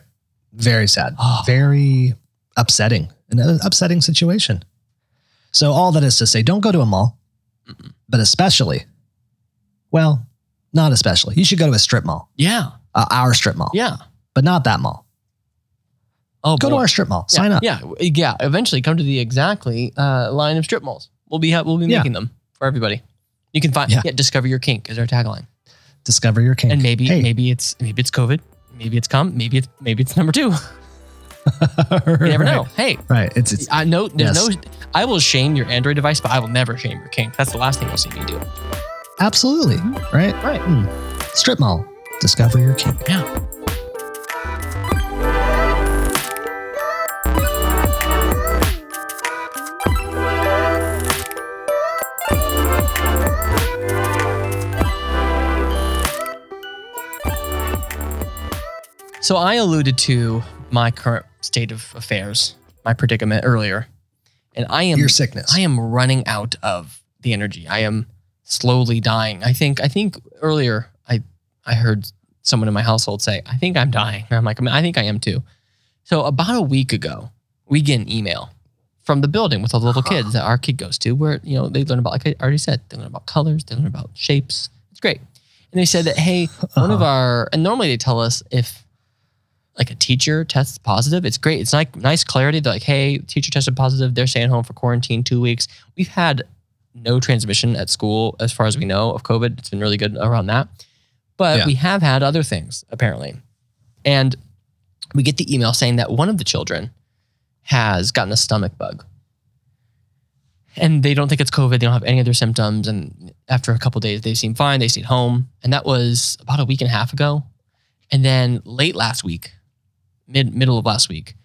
Very sad. Oh. Very upsetting. An upsetting situation. So all that is to say, don't go to a mall, Mm-mm. but especially, well, not especially. You should go to a strip mall, Yeah, uh, our strip mall, yeah. but not that mall. Oh, Go to boy. our strip mall. Sign up. Yeah, yeah. Eventually, come to the exactly uh, line of strip malls. We'll be we'll be Yeah. making them for everybody. You can find Yeah. yeah. discover your kink is our tagline, Discover your kink. and maybe Hey, maybe it's maybe it's COVID, maybe it's come, maybe it's maybe it's number two. [laughs] You never know. Hey, Right. It's, it's I know there's Yes. no. I will shame your Android device, but I will never shame your kink. That's the last thing you'll see me do. absolutely right. Right. Hmm. Strip mall. Discover your kink. Yeah. So I alluded to my current state of affairs, my predicament earlier, and I am Your sickness. I am running out of the energy. I am slowly dying. I think I think earlier I I heard someone in my household say, "I think I'm dying." And I'm like, I, mean, I think I am too. So about a week ago, we get an email from the building with all the little uh-huh. kids that our kid goes to, where you know they learn about, like I already said, they learn about colors, they learn about shapes. It's great. And they said that, hey, one of uh-huh. our, and normally they tell us if like a teacher tests positive, it's great. It's like nice clarity. They're like, hey, teacher tested positive. They're staying home for quarantine two weeks. We've had no transmission at school as far as we mm-hmm. know of COVID. It's been really good around that. But Yeah. we have had other things apparently. And we get the email saying that one of the children has gotten a stomach bug. And they don't think it's COVID. They don't have any other symptoms. And after a couple days, they seem fine. They stayed home. And that was about a week and a half ago. And then late last week, mid middle of last week,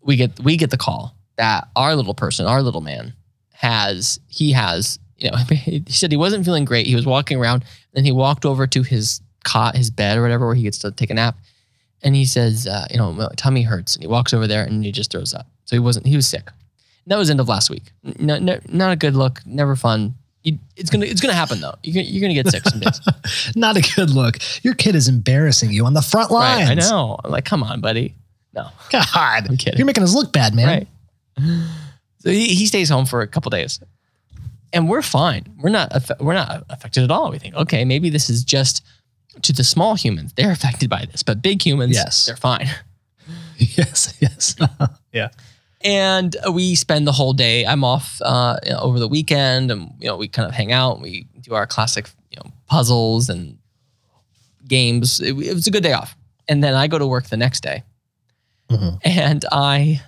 we get we get the call that our little person, our little man, has he has you know [laughs] he said he wasn't feeling great. He was walking around, then he walked over to his cot, his bed or whatever, where he gets to take a nap, and he says, uh, you know, my tummy hurts, and he walks over there and he just throws up. So he wasn't he was sick. And that was end of last week. No, no, not a good look. Never fun. You, it's gonna it's gonna happen though. You're, gonna- you're gonna get sick some days. [laughs] Not a good look. Your kid is embarrassing you on the front lines. right? I know. I'm like, come on, buddy. No, God, I'm kidding. you're making us look bad, man. Right. So he, he stays home for a couple days, and we're fine. We're not we're not affected at all. We think, okay, maybe this is just to the small humans. They're affected by this, but big humans, Yes. they're fine. [laughs] Yes, yes. [laughs] yeah. And we spend the whole day. I'm off uh, you know, over the weekend, and you know we kind of hang out. And we do our classic, you know, puzzles and games. It, it was a good day off. And then I go to work the next day, Mhm. and I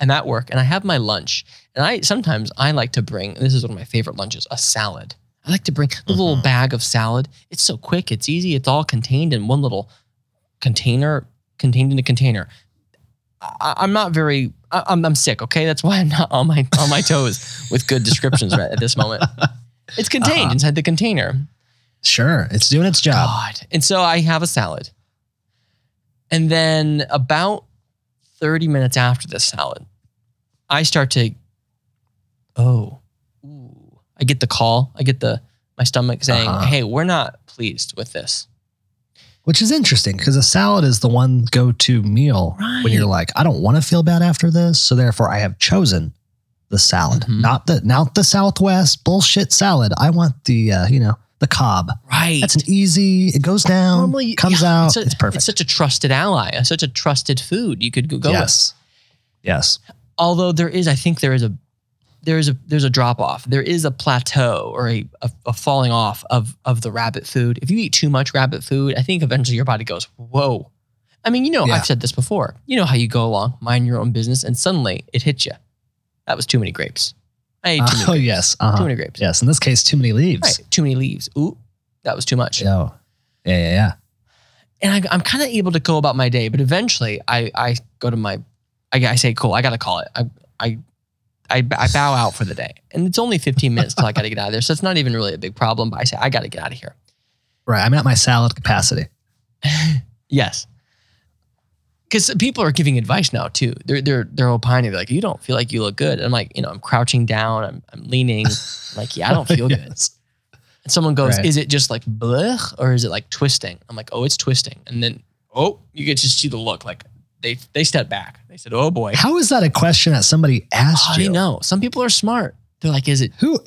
am at work, and I have my lunch. And I sometimes I like to bring. This is one of my favorite lunches: a salad. I like to bring the little Mhm. bag of salad. It's so quick. It's easy. It's all contained in one little container, contained in a container. I, I'm not very. I'm, I'm sick. Okay, that's why I'm not on my on my toes with good descriptions right at this moment. [laughs] It's contained Uh-huh. inside the container. Sure. It's doing its job. God. And so I have a salad, and then about thirty minutes after this salad, I start to. Oh, ooh. I get the call. I get the my stomach saying, Uh-huh. "Hey, we're not pleased with this." Which is interesting because a salad is the one go to meal when you're like, I don't want to feel bad after this. So therefore, I have chosen the salad, Mhm. not the not the Southwest bullshit salad. I want the uh, you know the Cobb. Right. That's an easy. It goes down, Normally, comes yeah, out. It's, It's, perfect. It's such a trusted ally, uh, such a trusted food you could go go with. yes, yes. Although there is, I think there is a there is a there's a drop off. There is a plateau or a, a, a falling off of of the rabbit food. If you eat too much rabbit food, I think eventually your body goes, whoa. I mean, you know, Yeah. I've said this before. You know how you go along, mind your own business, and suddenly it hits you. That was too many grapes. I ate too many [laughs] oh grapes. yes, uh-huh. Too many grapes. yes. In this case, too many leaves. Right. Too many leaves. Ooh, that was too much. Yeah, yeah, yeah. yeah. and I, I'm kind of able to go about my day, but eventually I, I go to my, I, I say, cool, I got to call it. I, I, I, I bow out for the day. And it's only 15 minutes till I got to get out of there. So it's not even really a big problem, but I say, I got to get out of here. Right. I'm at my salad capacity. [laughs] Yes. Because people are giving advice now too. They're they're they're opining. They're like, you don't feel like you look good. And I'm like, you know, I'm crouching down. I'm I'm leaning. I'm like, yeah, I don't feel [laughs] good. And someone goes, Right. is it just like blech or is it like twisting? I'm like, oh, it's twisting. And then oh, you get to see the look. Like they they step back. They said, oh boy. How is that a question that somebody asked How you? know? Some people are smart. They're like, is it Who?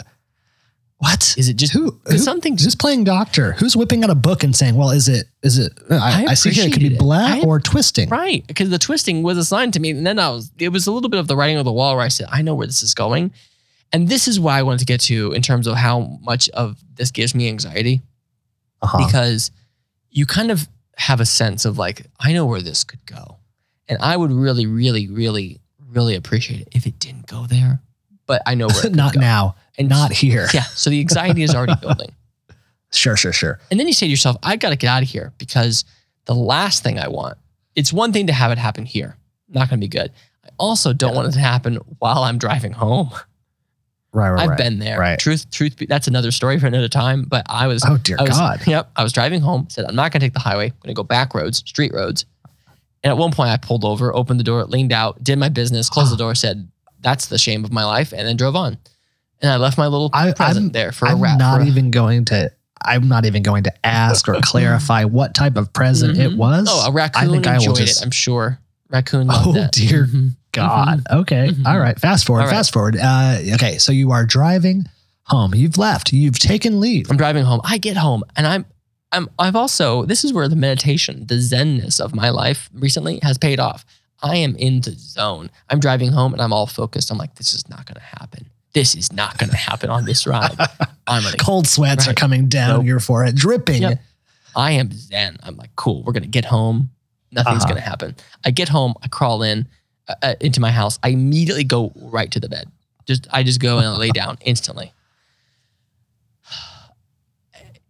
What? is it just who? who something just playing doctor? Who's whipping out a book and saying, "Well, is it? Is it? I, I I, see here it could be black I- or twisting." right because the twisting was assigned to me, and then I was it was a little bit of the writing on the wall where I said, I know where this is going, and this is why I wanted to get to in terms of how much of this gives me anxiety Uh-huh. because you kind of have a sense of like I know where this could go, And I would really, really, really, really appreciate it if it didn't go there. But I know where [laughs] not go. now, and not here. Yeah. So the anxiety is already [laughs] building. Sure, sure, sure. And then you say to yourself, I got to get out of here because the last thing I want, it's one thing to have it happen here. Not going to be good. I also don't Yeah. want it to happen while I'm driving home. Right, right, I've right. been there. Right. Truth, truth, be, that's another story for another time. But I was, Oh dear I was, God. Yep. I was driving home, said, I'm not going to take the highway. I'm going to go back roads, street roads. And at one point, I pulled over, opened the door, leaned out, did my business, closed the [sighs] door, said, That's the shame of my life, and then drove on. And I left my little I- present I'm- there for a I'm wrap. not for a- even going to. I'm not even going to ask or [laughs] clarify what type of present it Mhm. was. Oh, a raccoon I think I will enjoyed just- it, I'm sure. Raccoon loved Oh, it. dear Mhm. God. Okay. Mhm. All right. Fast forward. Right. Fast forward. Uh, okay. So you are driving home. You've left. You've taken leave. I'm driving home. I get home and I'm I'm I've also this is where the meditation, the zenness of my life recently has paid off. I am in the zone. I'm driving home and I'm all focused. I'm like, this is not gonna happen. This is not gonna [laughs] happen on this ride. I'm gonna Cold sweats are coming down Nope. your forehead, dripping. Yep. I am zen. I'm like, cool. We're gonna get home. Nothing's Uh-huh. gonna happen. I get home. I crawl in uh, uh, into my house. I immediately go right to the bed. Just I just go and I lay down instantly. [sighs]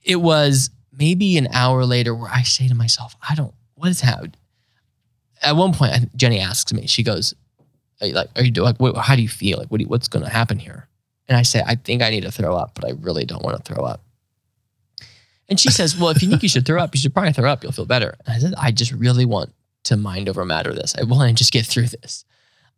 It was maybe an hour later where I say to myself, I don't. What is happening? At one point, Jenny asks me. She goes, are you like, are you doing? Like, what, how do you feel? Like, what do you, what's going to happen here? And I say, I think I need to throw up, but I really don't want to throw up. And she says, Well, if you think you should throw up, you should probably throw up. You'll feel better. And I said, I just really want to mind over matter this. I want to just get through this.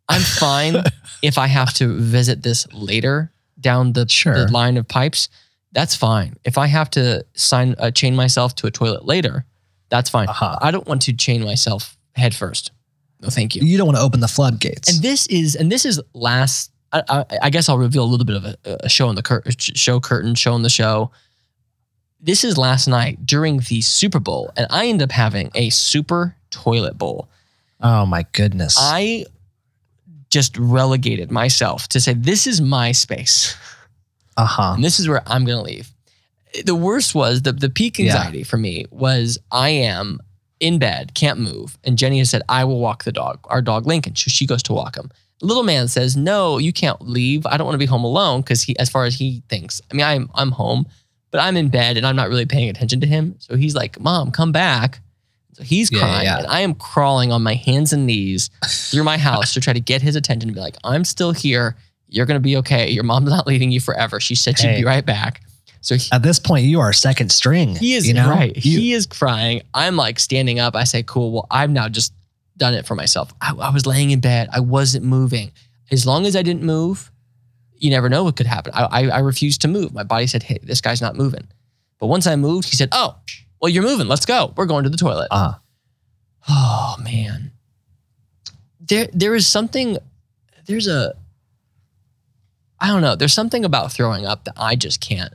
I'm fine [laughs] if I have to visit this later down the, Sure. the line of pipes. That's fine. If I have to sign uh, chain myself to a toilet later, that's fine. Uh-huh. I don't want to chain myself head first. No, thank you. You don't want to open the floodgates. And this is and this is last. I, I, I guess I'll reveal a little bit of a, a show on the cur- show curtain, show on the show. This is last night during the Super Bowl, and I end up having a super toilet bowl. oh my goodness. I just relegated myself to say this is my space, [laughs] uh huh. and this is where I'm going to leave. The worst was the the peak Yeah. anxiety for me was I am in bed, can't move, and Jenny has said I will walk the dog, our dog Lincoln. So she goes to walk him. Little man says, "No, you can't leave. I don't want to be home alone because he, as far as he thinks, I mean, I'm I'm home, but I'm in bed and I'm not really paying attention to him. So he's like, "Mom, come back." So he's Yeah, crying, yeah. and I am crawling on my hands and knees through my house to try to get his attention and be like, "I'm still here. You're gonna be okay. Your mom's not leaving you forever. She said she'd be right back." So he, At this point, you are second string. he is you know? right. You- he is crying. I'm like standing up. I say, "Cool. Well, I've now just done it for myself. I, I was laying in bed. I wasn't moving. As long as I didn't move, you never know what could happen. I, I, I refused to move. My body said, "Hey, this guy's not moving." But once I moved, he said, "Oh, well, you're moving. Let's go. We're going to the toilet." uh, Oh man. There there is something there's a I don't know. There's something about throwing up that I just can't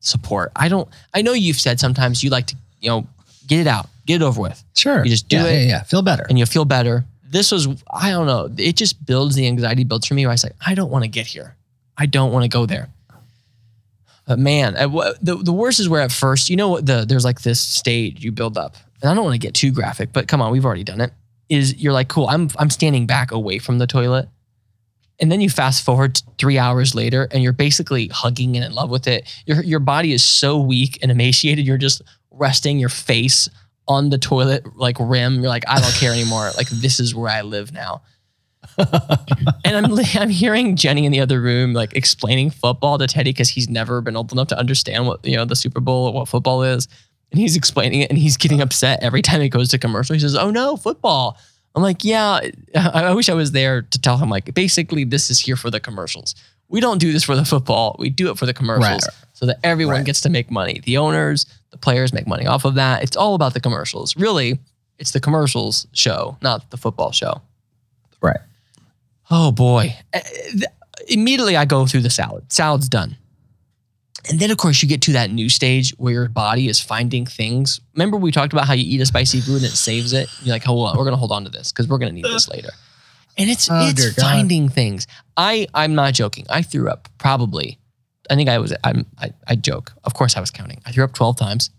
support. I don't I know you've said sometimes you like to, you know, get it out, get it over with, sure. You just do yeah, it. Yeah, yeah. Feel better. and you'll feel better. This was I don't know. It just builds the anxiety builds for me where I was like, I don't want to get here. I don't want to go there. But man, I- the, the worst is where at first, you know what the there's like this stage you build up. And I don't want to get too graphic, but come on, we've already done it. Is you're like, cool, I'm I'm standing back away from the toilet. And then you fast forward three hours later and you're basically hugging and in love with it. Your your body is so weak and emaciated, you're just resting your face on the toilet like rim. You're like, I don't care anymore. Like this is where I live now. [laughs] and I'm I'm hearing Jenny in the other room like explaining football to Teddy because he's never been old enough to understand what you know the Super Bowl or what football is, and he's explaining it and he's getting upset every time it goes to commercial. He says, "Oh no, football." I'm like, "Yeah, I, [laughs] I wish I was there to tell him like basically this is here for the commercials. We don't do this for the football. We do it for the commercials Right. so that everyone Right. gets to make money. The owners, the players make money off of that. It's all about the commercials. Really, it's the commercials show, not the football show." right. Oh boy. Uh, Immediately I go through the salad. Salad's done. And then of course you get to that new stage where your body is finding things. Remember we talked about how you eat a spicy food and it saves it? You're like, hold on, we're gonna hold on to this because we're gonna need this later. And it's Oh, it's finding things. I I'm not joking. I threw up probably. I think I was I'm I, I joke. Of course I was counting. I threw up 12 times,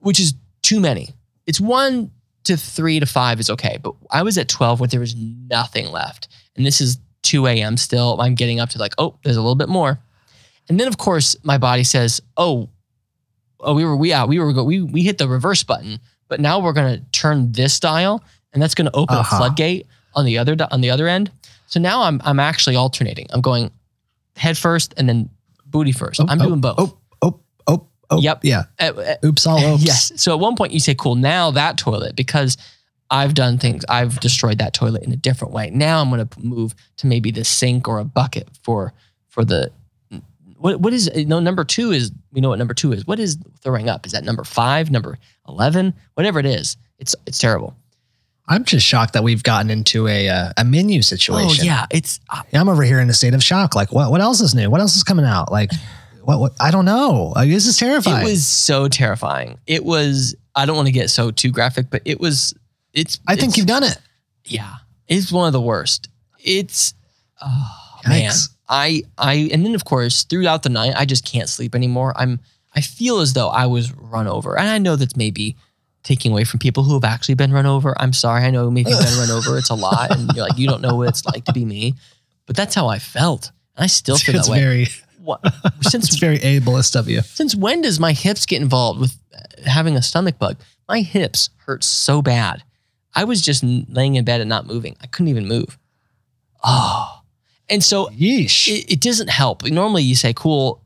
which is too many. It's one to three to five is okay. But I was at 12 where there was nothing left. And this is 2 a.m. still. I'm getting up to like, oh, there's a little bit more. And then of course my body says, oh, oh, we were we out, we were go, we we hit the reverse button, but now we're gonna turn this dial, and that's gonna open Uh-huh. a floodgate on the other on the other end. So now I'm I'm actually alternating. I'm going head first and then booty first. Oh, I'm oh, doing both. Oh, oh, oh, oh. Yep. Yeah. Uh, uh, Oops, all oops. Yes. So at one point you say, cool, now that toilet, because I've done things, I've destroyed that toilet in a different way. Now I'm going to move to maybe the sink or a bucket for, for the, what, what is, no, number two is, we know what number two is. What is throwing up? Is that number five, number 11, whatever it is? It's, it's terrible. I'm just shocked that we've gotten into a uh, a menu situation. Oh yeah. It's, uh, I'm over here in a state of shock. Like, what what else is new? What else is coming out? Like, what? what I don't know. Like, this is terrifying. it was so terrifying. It was, I don't want to get so too graphic, but it was, it's, I think it's- you've done it. Yeah, it's one of the worst. It's oh man. I I and then of course throughout the night I just can't sleep anymore. I'm I feel as though I was run over, and I know that's maybe taking away from people who have actually been run over. I'm sorry, I know maybe you've been run over. It's a [laughs] lot, and you're like you don't know what it's like to be me, but that's how I felt, and I still feel It's that way. very What, [laughs] it's since very ableist of you. since when does my hips get involved with having a stomach bug? My hips hurt so bad. I was just laying in bed and not moving. I couldn't even move. Oh. And so Yeesh. it, it doesn't help. Normally you say, cool,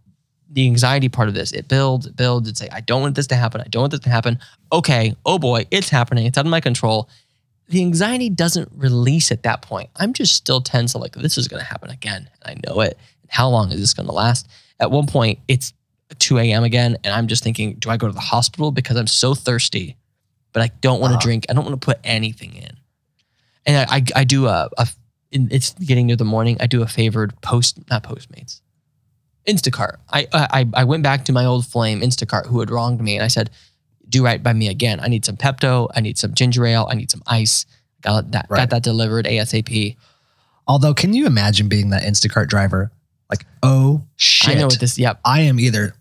the anxiety part of this, it builds, it builds, it say, I don't want this to happen. I don't want this to happen. Okay, oh boy, it's happening. It's out of my control. The anxiety doesn't release at that point. I'm just still tense. I'm like, this is going to happen again. I know it. How long is this going to last? At one point, it's 2 a.m. again. And I'm just thinking, do I go to the hospital? Because I'm so thirsty, but I don't want to Uh-huh. drink. I don't want to put anything in. And I, I, I do a, a it's getting near the morning. I do a favored post, not Postmates, Instacart. I, I I went back to my old flame Instacart who had wronged me, and I said, "Do right by me again. I need some Pepto. I need some ginger ale. I need some ice. Got that Right. got that delivered ASAP. Although, can you imagine being that Instacart driver? Like, oh shit! I know what this. Yep. I am either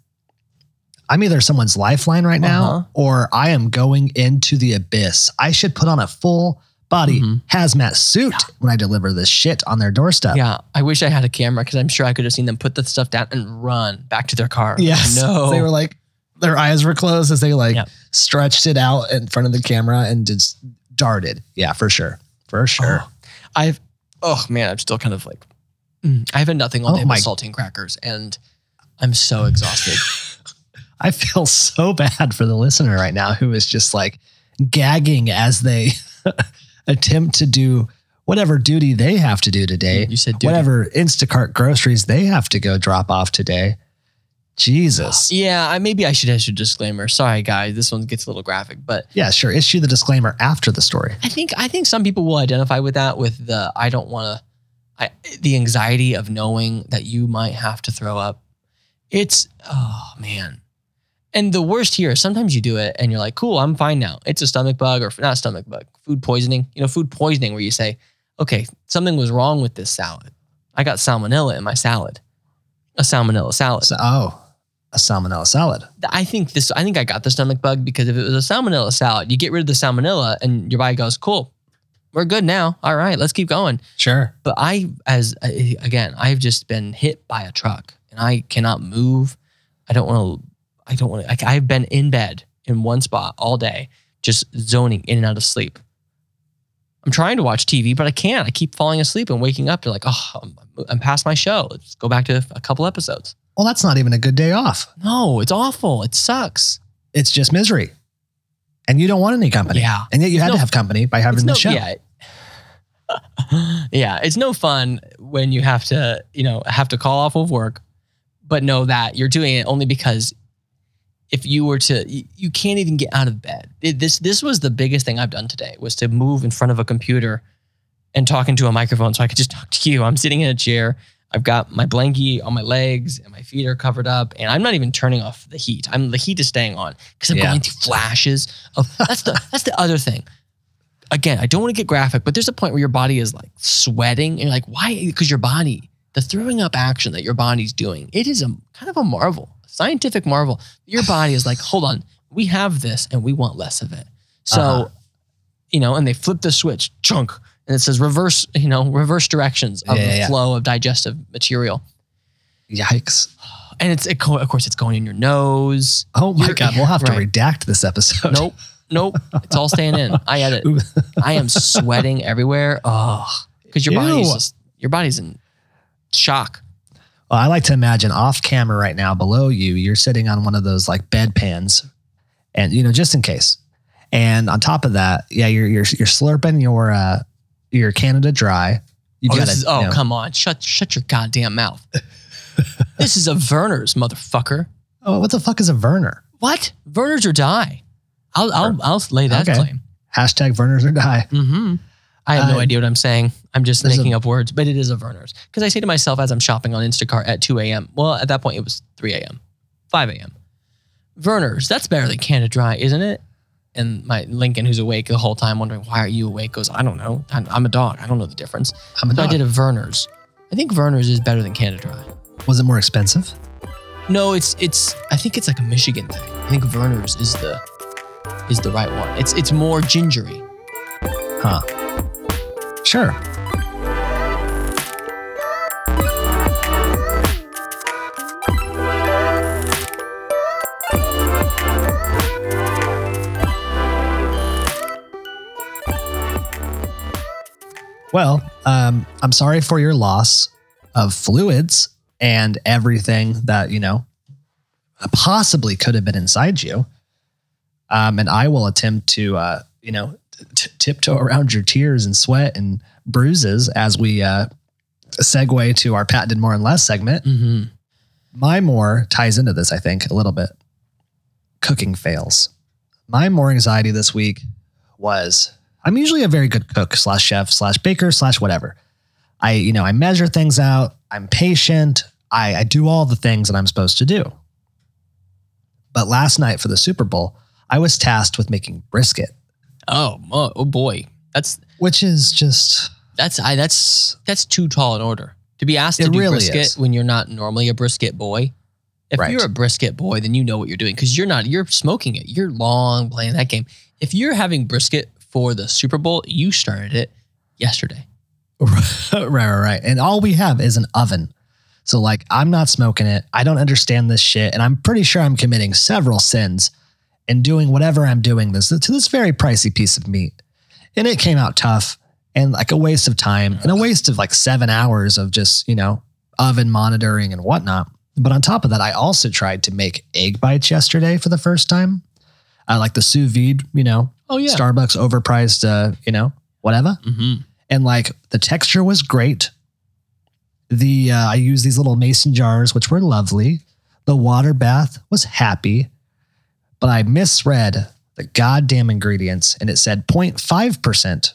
I'm either someone's lifeline right now Uh-huh. or I am going into the abyss. I should put on a full body Mhm. hazmat suit when I deliver this shit on their doorstep. Yeah, I wish I had a camera because I'm sure I could have seen them put the stuff down and run back to their car. Yes. [laughs] No. They were like their eyes were closed as they like stretched it out in front of the camera and just darted. Yeah, for sure. For sure. Oh, I've oh man, I'm still kind of like mm, I've had nothing all Oh day my- saltine crackers, and I'm so [laughs] exhausted. I feel so bad for the listener right now who is just like gagging as they [laughs] attempt to do whatever duty they have to do today. you said duty. whatever Instacart groceries they have to go drop off today. Jesus. Yeah, I maybe I should issue a disclaimer. Sorry, guys, this one gets a little graphic, but Yeah, sure. Issue the disclaimer after the story. I think I think some people will identify with that with the I don't want to the anxiety of knowing that you might have to throw up. It's oh man. And the worst here is sometimes you do it and you're like, cool, I'm fine now. It's a stomach bug or not stomach bug, food poisoning. You know, food poisoning where you say, okay, something was wrong with this salad. I got salmonella in my salad. A salmonella salad. So, oh, a salmonella salad. I think this. I think I got the stomach bug because if it was a salmonella salad, you get rid of the salmonella and your body goes, "Cool, we're good now. All right, let's keep going." Sure. But I, as again, I've just been hit by a truck and I cannot move. I don't want to. I don't want to. Like, I've been in bed in one spot all day, just zoning in and out of sleep. I'm trying to watch TV, but I can't. I keep falling asleep and waking up to like, oh, I'm, I'm past my show. Let's go back to a couple episodes. Well, that's not even a good day off. No, it's awful. It sucks. It's just misery. And you don't want any company. Yeah. And yet you had No. to have company by having the no, show. Yeah. [laughs] yeah, it's no fun when you have to, you know, have to call off of work, but know that you're doing it only because if you were to, you, can't even get out of bed. It- this this was the biggest thing I've done today was to move in front of a computer and talk into a microphone so I could just [laughs] talk to you. I'm sitting in a chair. I've got my blankie on my legs and my feet are covered up, and I'm not even turning off the heat. I'm the heat is staying on because I'm Yeah. going through flashes of. That's the that's the other thing again, I don't want to get graphic, but there's a point where your body is like sweating and you're like, why? Because your body, the throwing up action that your body's doing, it is a kind of a marvel, scientific marvel. Your body is like, hold on, we have this and we want less of it. So Uh-huh. you know, and they flip the switch, chunk, and it says reverse, you know, reverse directions of Yeah, the yeah, flow of digestive material. Yikes. And it's, it, of course, it's going in your nose. Oh my You're- God. We'll have to redact this episode. Nope, nope, it's all staying in. I edit. I am sweating everywhere. Oh, because your body's just, your body's in shock. Well, I like to imagine off camera right now below you, you're sitting on one of those like bedpans and, you know, just in case. And on top of that, yeah, you're, you're, you're slurping your, uh, your Canada dry. You Oh, gotta, is, oh you know- come on. Shut shut your goddamn mouth. [laughs] this is a Vernors, motherfucker. Oh, what the fuck is a Werner? What? Vernors or die. I'll I'll, I'll lay that Okay. claim. Hashtag Werners or die. hmm I have no Uh, idea what I'm saying. I'm just there's making a- up words, but it is a Vernors. Because I say to myself as I'm shopping on Instacart at 2 a.m. Well, at that point it was 3 a.m., 5 a.m. Vernors, that's better than Canada Dry, isn't it? And my Lincoln, who's awake the whole time, wondering why are you awake, goes, I don't know. I'm I'm a dog. I don't know the difference. I'm a So I dog. did a Vernors. I think Vernors is better than Canada Dry. Was it more expensive? No, it's it's. I think it's like a Michigan thing. I think Vernors is the is the right one. It's it's more gingery. Huh. Sure. Well, um, I'm sorry for your loss of fluids and everything that, you know, possibly could have been inside you. Um, and I will attempt to, uh, you know, tiptoe around your tears and sweat and bruises as we uh, segue to our patented more and less segment. Mm-hmm. My more ties into this, I think, a little bit. Cooking fails. My more anxiety this week was I'm usually a very good cook slash chef slash baker slash whatever. I, you know, I measure things out. I'm patient. I, I do all the things that I'm supposed to do. But last night for the Super Bowl, I was tasked with making brisket, Oh, oh, oh boy, that's which is just that's I that's that's too tall an order to be asked to do really brisket is. when you're not normally a brisket boy. If Right. you're a brisket boy, then you know what you're doing because you're not you're smoking it. You're long playing that game. If you're having brisket for the Super Bowl, you started it yesterday. [laughs] right, right, right. And all we have is an oven. So, like, I'm not smoking it. I don't understand this shit. And I'm pretty sure I'm committing several sins in doing whatever I'm doing this to this very pricey piece of meat. And it came out tough and like a waste of time and a waste of like seven hours of just, you know, oven monitoring and whatnot. But on top of that, I also tried to make egg bites yesterday for the first time. I like the sous vide, you know, Oh yeah. Starbucks overpriced, uh, you know, whatever Mm-hmm. and like the texture was great. The uh, I used these little mason jars, which were lovely. The water bath was happy, but I misread the goddamn ingredients, and it said 0.5 percent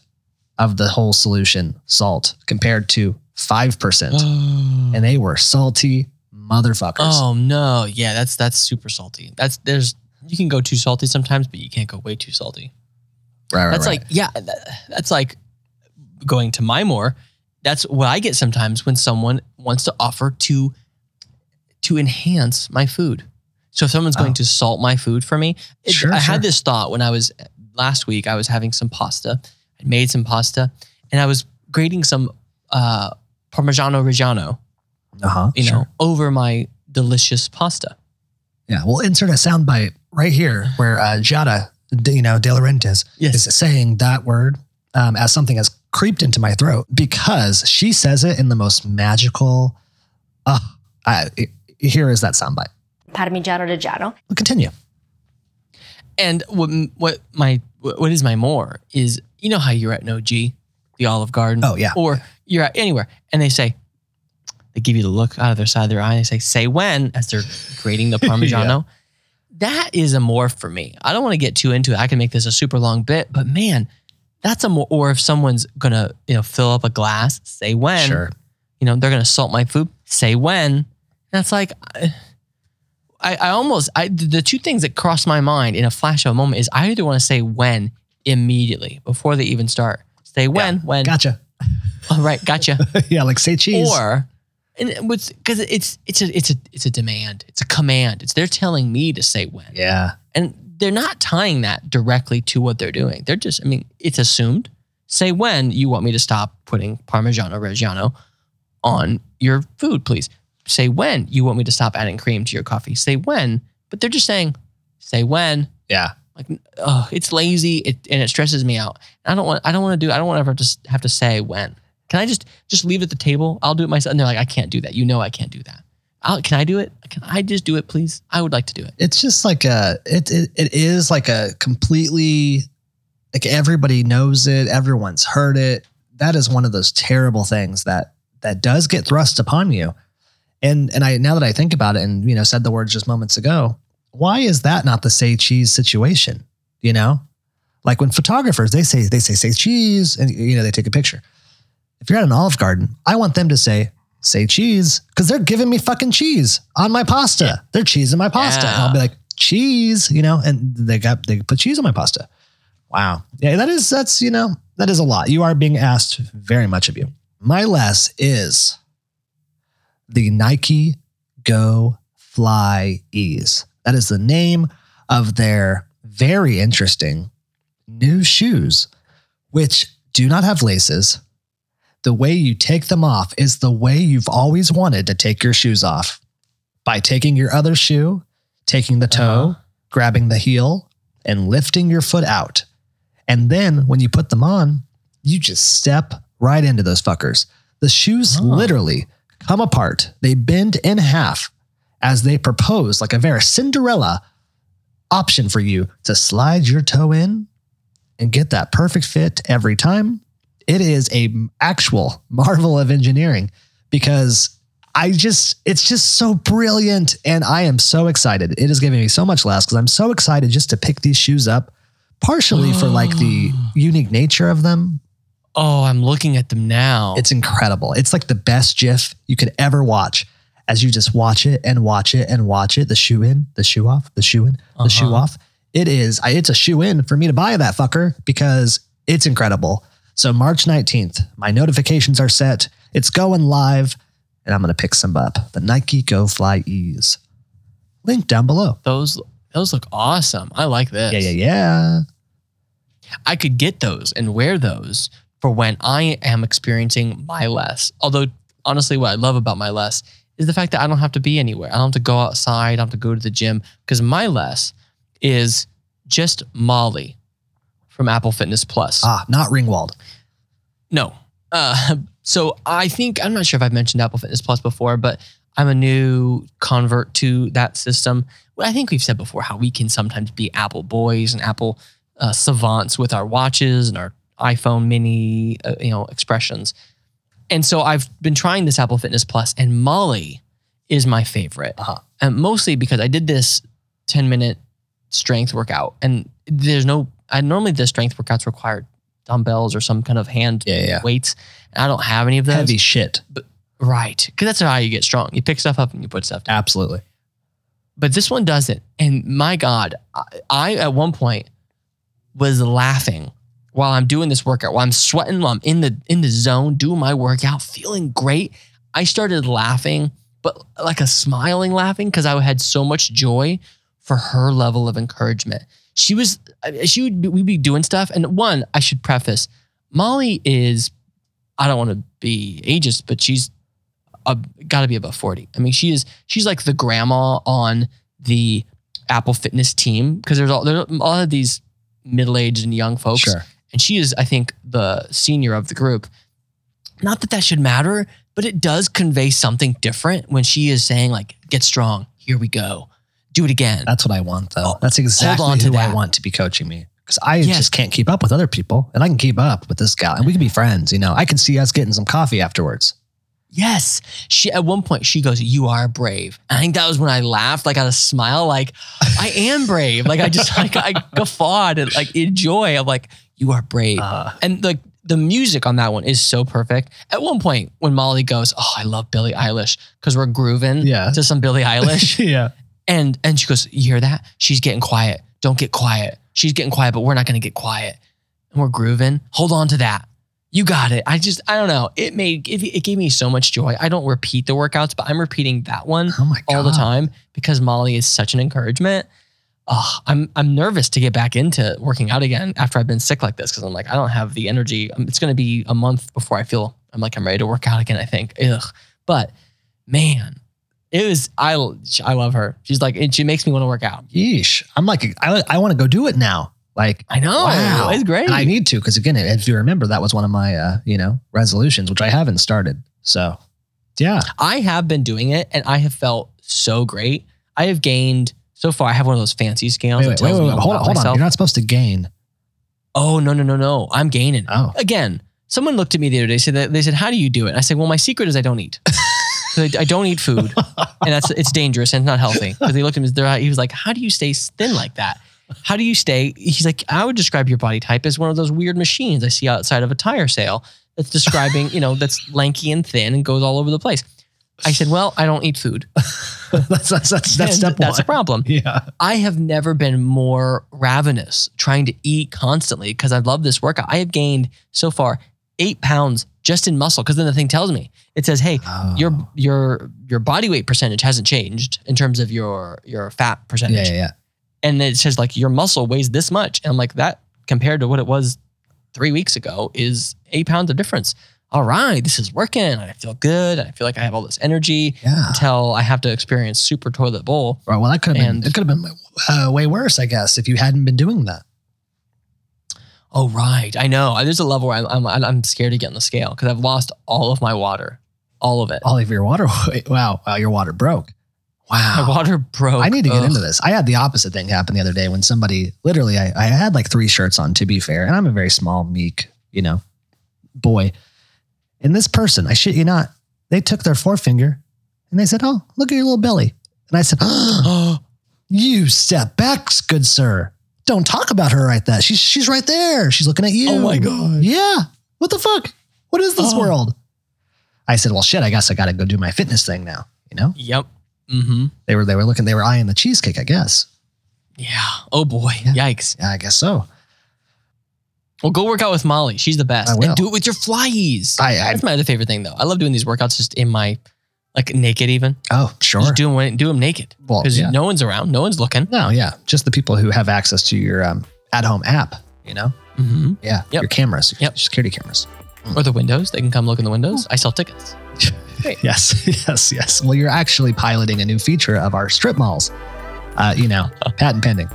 of the whole solution salt compared to five percent, [gasps] and they were salty motherfuckers. Oh no, yeah, that's that's super salty. That's there's you can go too salty sometimes, but you can't go way too salty. right, right, That's right. like yeah, that- that's like going to my more. That's what I get sometimes when someone wants to offer to to enhance my food. So if someone's going Oh. to salt my food for me, it- Sure, I sure. had this thought when I was last week. I was having some pasta. I made some pasta, and I was grating some uh, Parmigiano Reggiano, uh huh. you know, over my delicious pasta. Yeah, we'll insert a soundbite right here where uh, d- you know, De Laurentiis is saying that word um, as something has creeped into my throat because she says it in the most magical. Uh, I, here is that soundbite. Parmigiano Reggiano. We'll continue. And what what my what is my more is you know how you're at an OG, the Olive Garden, Oh, yeah. or you're at anywhere, and they say they give you the look out of their side of their eye. And they say "say when" as they're grating the [laughs] Parmigiano. That is a more for me. I don't want to get too into it. I can make this a super long bit, but man, that's a more. Or if someone's gonna you know fill up a glass, say when. Sure. You know they're gonna salt my food. Say when. That's like. I, I, I almost I the two things that cross my mind in a flash of a moment is I either want to say when immediately before they even start. Say when, when. Gotcha. [laughs] All right, gotcha. [laughs] yeah, like say cheese. or and it was because it's it's a it's a it's a demand. It's a command. It's they're telling me to say when. yeah. And they're not tying that directly to what they're doing. They're just, I mean, it's assumed. Say when you want me to stop putting Parmigiano Reggiano on your food, please. Say when you want me to stop adding cream to your coffee. Say when, but they're just saying, say when. Yeah. Like, oh, it's lazy it, and it stresses me out. I don't want, I don't want to do, I don't want to ever just have to say when. Can I just, just leave it at the table? I'll do it myself. And they're like, I can't do that. You know, I can't do that. I'll, can I do it? Can I just do it, please? I would like to do it. It's just like a it, it it is like a completely like everybody knows it, everyone's heard it. That is one of those terrible things that that does get thrust upon you. And and I now that I think about it and you know said the words just moments ago, why is that not the say cheese situation? You know? Like when photographers they say they say say cheese and you know they take a picture. If you're at an Olive Garden, I want them to say say cheese because they're giving me fucking cheese on my pasta. They're cheese in my pasta. And I'll be like, cheese, you know, and they got they put cheese on my pasta. Wow. Yeah, that is that's, you know, that is a lot. You are being asked very much of you. My less is the Nike Go Fly Ease. That is the name of their very interesting new shoes, which do not have laces, the way you take them off is the way you've always wanted to take your shoes off by taking your other shoe, taking the toe, Uh-huh. grabbing the heel, and lifting your foot out. And then when you put them on, you just step right into those fuckers. The shoes Oh. literally come apart, they bend in half as they propose like a very Cinderella option for you to slide your toe in and get that perfect fit every time it is a actual marvel of engineering because I just it's just so brilliant and I am so excited. It is giving me so much less because I'm so excited just to pick these shoes up, partially for like the ah. unique nature of them. Oh, I'm looking at them now. It's incredible. It's like the best GIF you could ever watch as you just watch it and watch it and watch it. The shoe in, the shoe off, the shoe in, the shoe Uh-huh. off. It is, I- it's a shoe in for me to buy that fucker because it's incredible. So March 19th, my notifications are set. It's going live and I'm going to pick some up. The Nike Go FlyEase. Link down below. those those look awesome. I like this. Yeah, yeah, yeah. I could get those and wear those for when I am experiencing my less. Although honestly, what I love about my less is the fact that I don't have to be anywhere. I don't have to go outside. I don't have to go to the gym because my less is just Molly from Apple Fitness Plus. Ah, not Ringwald. No. Uh, [laughs] so I think I'm not sure if I've mentioned Apple Fitness Plus before, but I'm a new convert to that system. Well, I think we've said before how we can sometimes be Apple boys and Apple uh, savants with our watches and our iPhone mini, uh, you know, expressions. And so I've been trying this Apple Fitness Plus, and Molly is my favorite, Uh-huh. and mostly because I did this 10 minute strength workout, and there's no. I normally the strength workouts require dumbbells or some kind of hand Yeah, yeah. weights. And I don't have any of those. Heavy shit. Right. Because that's how you get strong. You pick stuff up and you put stuff down. Absolutely. But this one doesn't. And my God, I, I at one point was laughing while I'm doing this workout, while I'm sweating, while I'm in the in the zone, doing my workout, feeling great. I started laughing, but like a smiling laughing because I had so much joy for her level of encouragement. She was, uh, she would, be, we'd be doing stuff. And one, I should preface, Molly is, I don't want to be ageist, but she's got to be above 40. I mean, she is, she's like the grandma on the Apple Fitness team because there's all, there's a lot of these middle aged and young folks. Sure. And she is, I think, the senior of the group. Not that that should matter, but it does convey something different when she is saying, like, get strong, here we go, do it again. That's what I want, though. Oh, That's exactly on to who I want to be coaching me. Because I Yes. just can't keep up with other people, and I can keep up with this gal, and we can be friends. You know, I can see us getting some coffee afterwards. Yes. She at one point she goes, "You are brave." And I think that was when I laughed, like got a smile, like I am brave. Like I just [laughs] like I guffawed and like in joy. I'm like, "You are brave." Uh, and like the music on that one is so perfect. At one point, when Molly goes, "Oh, I love Billie Eilish," because we're grooving Yeah. to some Billie Eilish, [laughs] yeah. and and she goes, "You hear that? She's getting quiet. Don't get quiet. She's getting quiet, but we're not going to get quiet." And we're grooving. Hold on to that. You got it. I just I don't know. It made it, it gave me so much joy. I don't repeat the workouts, but I'm repeating that one Oh all the time because Molly is such an encouragement. Oh, I'm I'm nervous to get back into working out again after I've been sick like this because I'm like I don't have the energy. Um, It's going to be a month before I feel I'm like I'm ready to work out again. I think. Ugh. But man, it was I I love her. She's like and she makes me want to work out. Yeesh. I'm like, I, I want to go do it now. Like, I know. wow. It's great. And I need to, because again, if you remember, that was one of my, uh, you know, resolutions, which I haven't started. So, yeah. I have been doing it and I have felt so great. I have gained so far. I have one of those fancy scales. Wait, wait, wait, tells wait, wait. Hold on, hold on. You're not supposed to gain. Oh no no no no! I'm gaining. Oh, Again, someone looked at me the other day. Said that they said, "How do you do it?" I said, "Well, my secret is I don't eat. [laughs] I, I don't eat food, and that's it's dangerous and it's not healthy." Because they looked at me, he was like, "How do you stay thin like that? How do you stay?" He's like, "I would describe your body type as one of those weird machines I see outside of a tire sale that's describing, you know, that's lanky and thin and goes all over the place." I said, "Well, I don't eat food. [laughs] that's, that's, that's, that's step That's a problem." Yeah. I have never been more ravenous trying to eat constantly because I love this workout. I have gained so far eight pounds just in muscle. Because then the thing tells me it says, "Hey, Oh. your your your body weight percentage hasn't changed in terms of your your fat percentage," yeah, yeah. and it says like your muscle weighs this much, and I'm like that compared to what it was three weeks ago is eight pounds of difference. All right, this is working. I feel good. I feel like I have all this energy Yeah. until I have to experience super toilet bowl. Right, well, that could have been, it could have been uh, way worse, I guess, if you hadn't been doing that. Oh right, I know. There's a level where I'm I'm, I'm scared to get on the scale because I've lost all of my water, all of it. All of your water, [laughs] wow, wow, your water broke. Wow. My water broke. I need to get Ugh. into this. I had the opposite thing happen the other day when somebody literally, I, I had like three shirts on, to be fair, and I'm a very small, meek, you know, boy. And this person, I shit you not, they took their forefinger and they said, Oh, look at your little belly. And I said, Oh, You step back, good sir. Don't talk about her like that. She's she's right there. She's looking at you. Oh my God. Yeah. What the fuck? What is this Oh. world? I said, Well, shit, I guess I gotta go do my fitness thing now. You know? yep. Mm-hmm. They were they were looking, they were eyeing the cheesecake, I guess. Yeah. Oh boy. Yeah. Yikes. Yeah, I guess so. Well, go work out with Molly. She's the best. And do it with your FlyEase. I, I That's my other favorite thing, though. I love doing these workouts just in my, like naked even. oh sure. Just do them, do them naked well, because yeah. no one's around, no one's looking. no, yeah, just the people who have access to your um, at-home app. You know, Mm-hmm. yeah, Yep. your cameras, your Yep. security cameras. Or the windows. They can come look in the windows. I sell tickets. [laughs] Yes, yes, yes. Well, you're actually piloting a new feature of our strip malls. Uh, you know, patent pending.